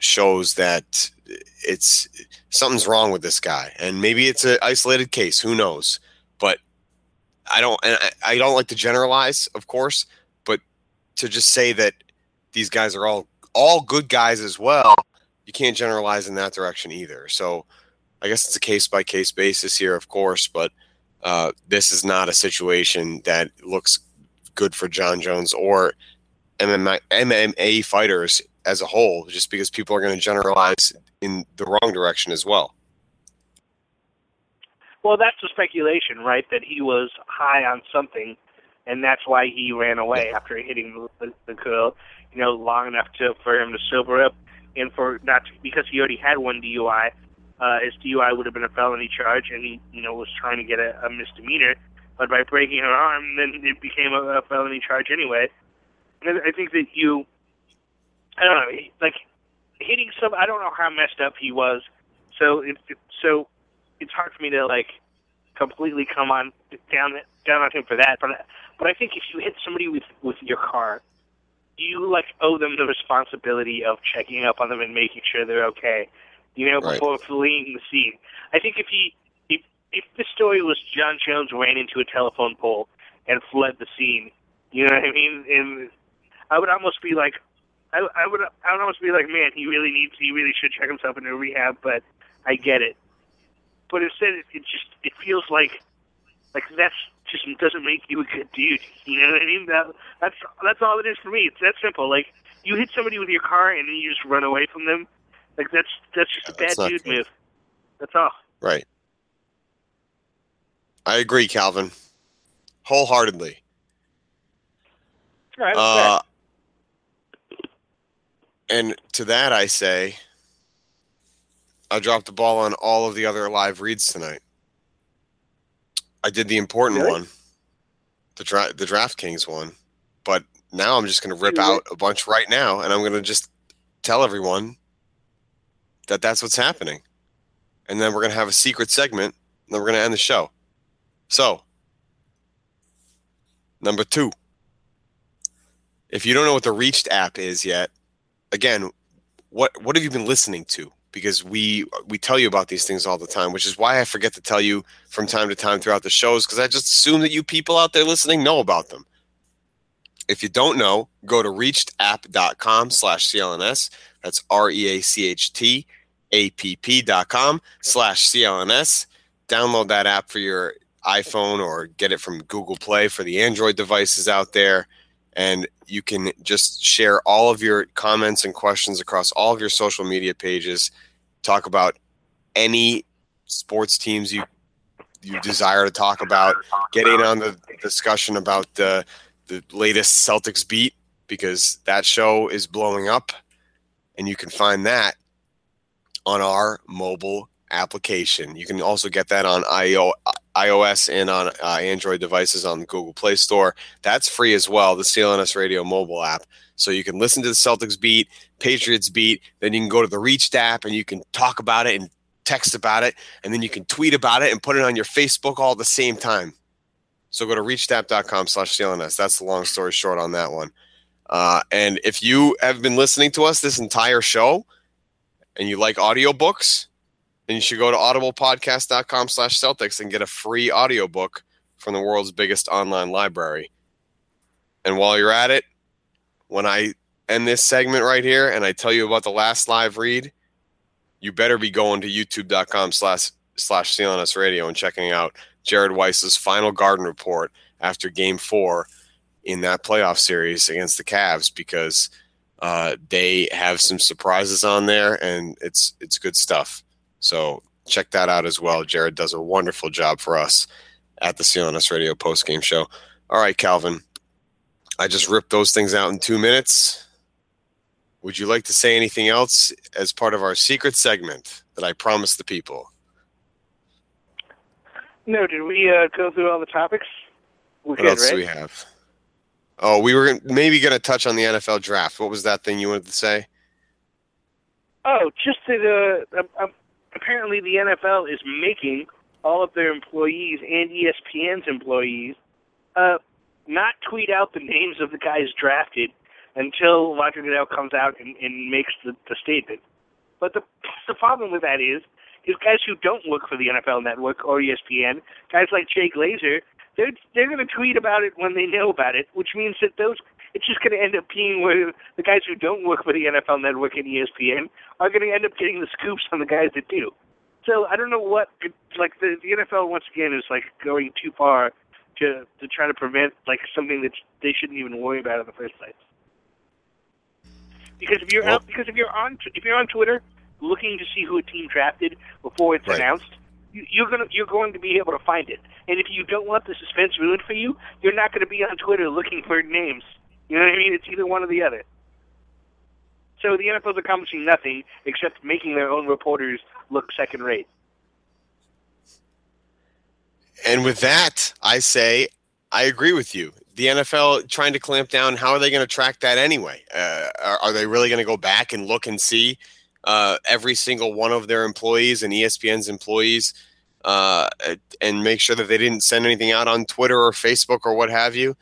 shows that it's something's wrong with this guy. And maybe it's an isolated case, who knows? But I don't and I, I don't like to generalize, of course, but to just say that these guys are all all good guys as well, you can't generalize in that direction either. So I guess it's a case by case basis here, of course, but uh, this is not a situation that looks good for Jon Jones or MMA, MMA fighters as a whole, just because people are going to generalize in the wrong direction as well. Well, that's the speculation, right? That he was high on something, and that's why he ran away after hitting the, girl, you know, long enough to for him to sober up, and for not to, because he already had one DUI. Uh, his DUI would have been a felony charge, and he, you know, was trying to get a, a misdemeanor. But by breaking her arm, then it became a, a felony charge anyway. And I think that you, I don't know, like hitting some. I don't know how messed up he was. So it, it so it's hard for me to like completely come on down down on him for that. But but I think if you hit somebody with with your car, you like owe them the responsibility of checking up on them and making sure they're okay. You know, Right. before fleeing the scene. I think if he if if the story was Jon Jones ran into a telephone pole and fled the scene, you know what I mean? And I would almost be like, I, I would I would almost be like, man, he really needs he really should check himself into rehab. But I get it. But instead, it, it just it feels like like that's just doesn't make you a good dude. You know what I mean? That that's that's all it is for me. It's that simple. Like you hit somebody with your car and then you just run away from them. Like that's that's just a bad dude good. move. That's all. Right. I agree, Calvin, wholeheartedly. Right, Uh, and to that, I say, I dropped the ball on all of the other live reads tonight. I did the important Really? one, the dra- the DraftKings one, but now I'm just going to rip out a bunch right now, and I'm going to just tell everyone that that's what's happening, and then we're going to have a secret segment, and then we're going to end the show. So, number two. If you don't know what the Reacht app is yet again what what have you been listening to? Because we we tell you about these things all the time which is why i forget to tell you from time to time throughout the shows because i just assume that you people out there listening know about them. If you don't know go to reachtapp.com slash clns that's r-e-a-c-h-t a-p-p dot com slash clns download that app for your iphone or get it from google play for the android devices out there. And you can just share all of your comments and questions across all of your social media pages. Talk about any sports teams you you desire to talk about. Get in on the discussion about the the latest Celtics beat because that show is blowing up and you can find that on our mobile application. You can also get that on IO, iOS and on uh, Android devices on the Google Play Store. That's free as well, the CLNS Radio mobile app. So you can listen to the Celtics beat, Patriots beat, then you can go to the Reacht app and you can talk about it and text about it, and then you can tweet about it and put it on your Facebook all at the same time. So go to reachtapp.com slash CLNS. That's the long story short on that one. Uh, and if you have been listening to us this entire show and you like audiobooks, then you should go to audiblepodcast.com slash Celtics and get a free audiobook from the world's biggest online library. And while you're at it, when I end this segment right here and I tell you about the last live read, you better be going to youtube.com slash slash CLNS radio and checking out Jared Weiss's final garden report after game four in that playoff series against the Cavs because uh, they have some surprises on there and it's it's good stuff. So check that out as well. Jared does a wonderful job for us at the CLNS Radio post game show. All right, Calvin. I just ripped those things out in two minutes. Would you like to say anything else as part of our secret segment that I promised the people? No, did we uh, go through all the topics? We What did, else right? do we have? Oh, we were maybe going to touch on the NFL draft. What was that thing you wanted to say? Oh, just that uh, um, um, apparently the NFL is making all of their employees and ESPN's employees uh, not tweet out the names of the guys drafted until Roger Goodell comes out and, and makes the, the statement. But the the problem with that is, is guys who don't work for the NFL Network or ESPN, guys like Jay Glazer, they're they're going to tweet about it when they know about it, which means that those it's just going to end up being where the guys who don't work for the NFL Network and ESPN are going to end up getting the scoops on the guys that do. So I don't know what like the the NFL once again is like going too far to to try to prevent like something that they shouldn't even worry about in the first place. Because if you're Well- out, because if you're on if you're on Twitter looking to see who a team drafted before it's Right. announced, you, you're gonna you're going to be able to find it. And if you don't want the suspense ruined for you, you're not going to be on Twitter looking for names. You know what I mean? It's either one or the other. So the NFL's accomplishing nothing except making their own reporters look second rate. And with that, I say I agree with you. The NFL trying to clamp down. How are they going to track that anyway? Uh, are, are they really going to go back and look and see uh, every single one of their employees and ESPN's employees uh, and make sure that they didn't send anything out on Twitter or Facebook or what have you?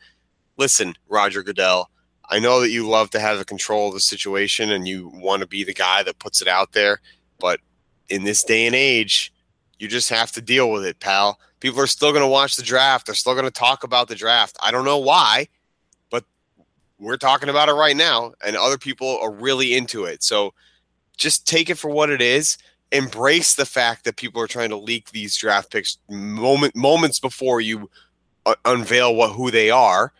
Listen, Roger Goodell, I know that you love to have the control of the situation and you want to be the guy that puts it out there, but in this day and age, you just have to deal with it, pal. People are still going to watch the draft. They're still going to talk about the draft. I don't know why, but we're talking about it right now, and other people are really into it. So just take it for what it is. Embrace the fact that people are trying to leak these draft picks moment moments before you uh, unveil what who they are,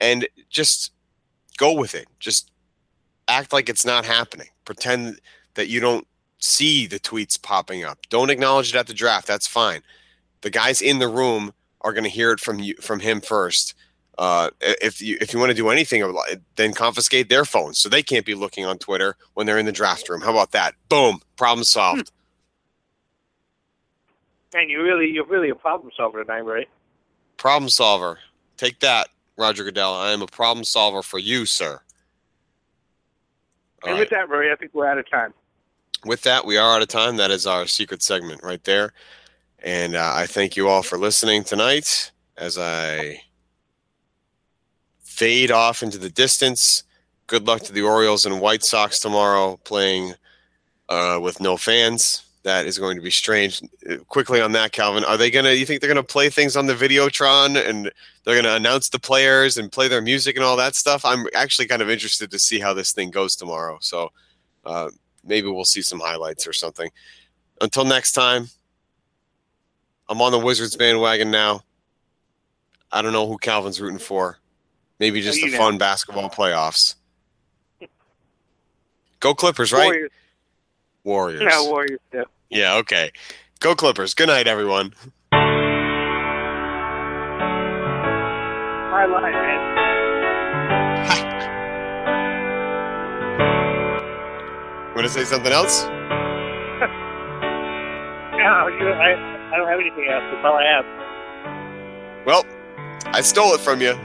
and just go with it. Just act like it's not happening. Pretend that you don't see the tweets popping up. Don't acknowledge it at the draft. That's fine. The guys in the room are going to hear it from you from him first. Uh, if you if you want to do anything, then confiscate their phones so they can't be looking on Twitter when they're in the draft room. How about that? Boom, problem solved. And you really you're really a problem solver tonight, right? problem solver. Take that, Roger Goodell. I am a problem solver for you, sir. All and right. with that, Rury, I think we're out of time. with that, we are out of time. That is our secret segment right there. And uh, I thank you all for listening tonight as I fade off into the distance. Good luck to the Orioles and White Sox tomorrow playing uh, with no fans. That is going to be strange. Quickly on that, Calvin, are they gonna? You think they're gonna play things on the Videotron and they're gonna announce the players and play their music and all that stuff? I'm actually kind of interested to see how this thing goes tomorrow. So uh, maybe we'll see some highlights or something. Until next time, I'm on the Wizards bandwagon now. I don't know who Calvin's rooting for. Maybe just the fun basketball playoffs. Go Clippers, right? Warriors. Warriors. No, Warriors. Yeah. Yeah, okay. Go Clippers. Good night, everyone. High line, man. Want to say something else? No, I, I don't have anything else. That's all I have. Well, I stole it from you.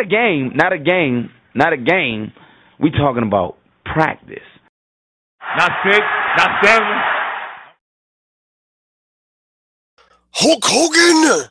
A game, not a game, not a game. We talking about practice. Not six, not seven. Hulk Hogan!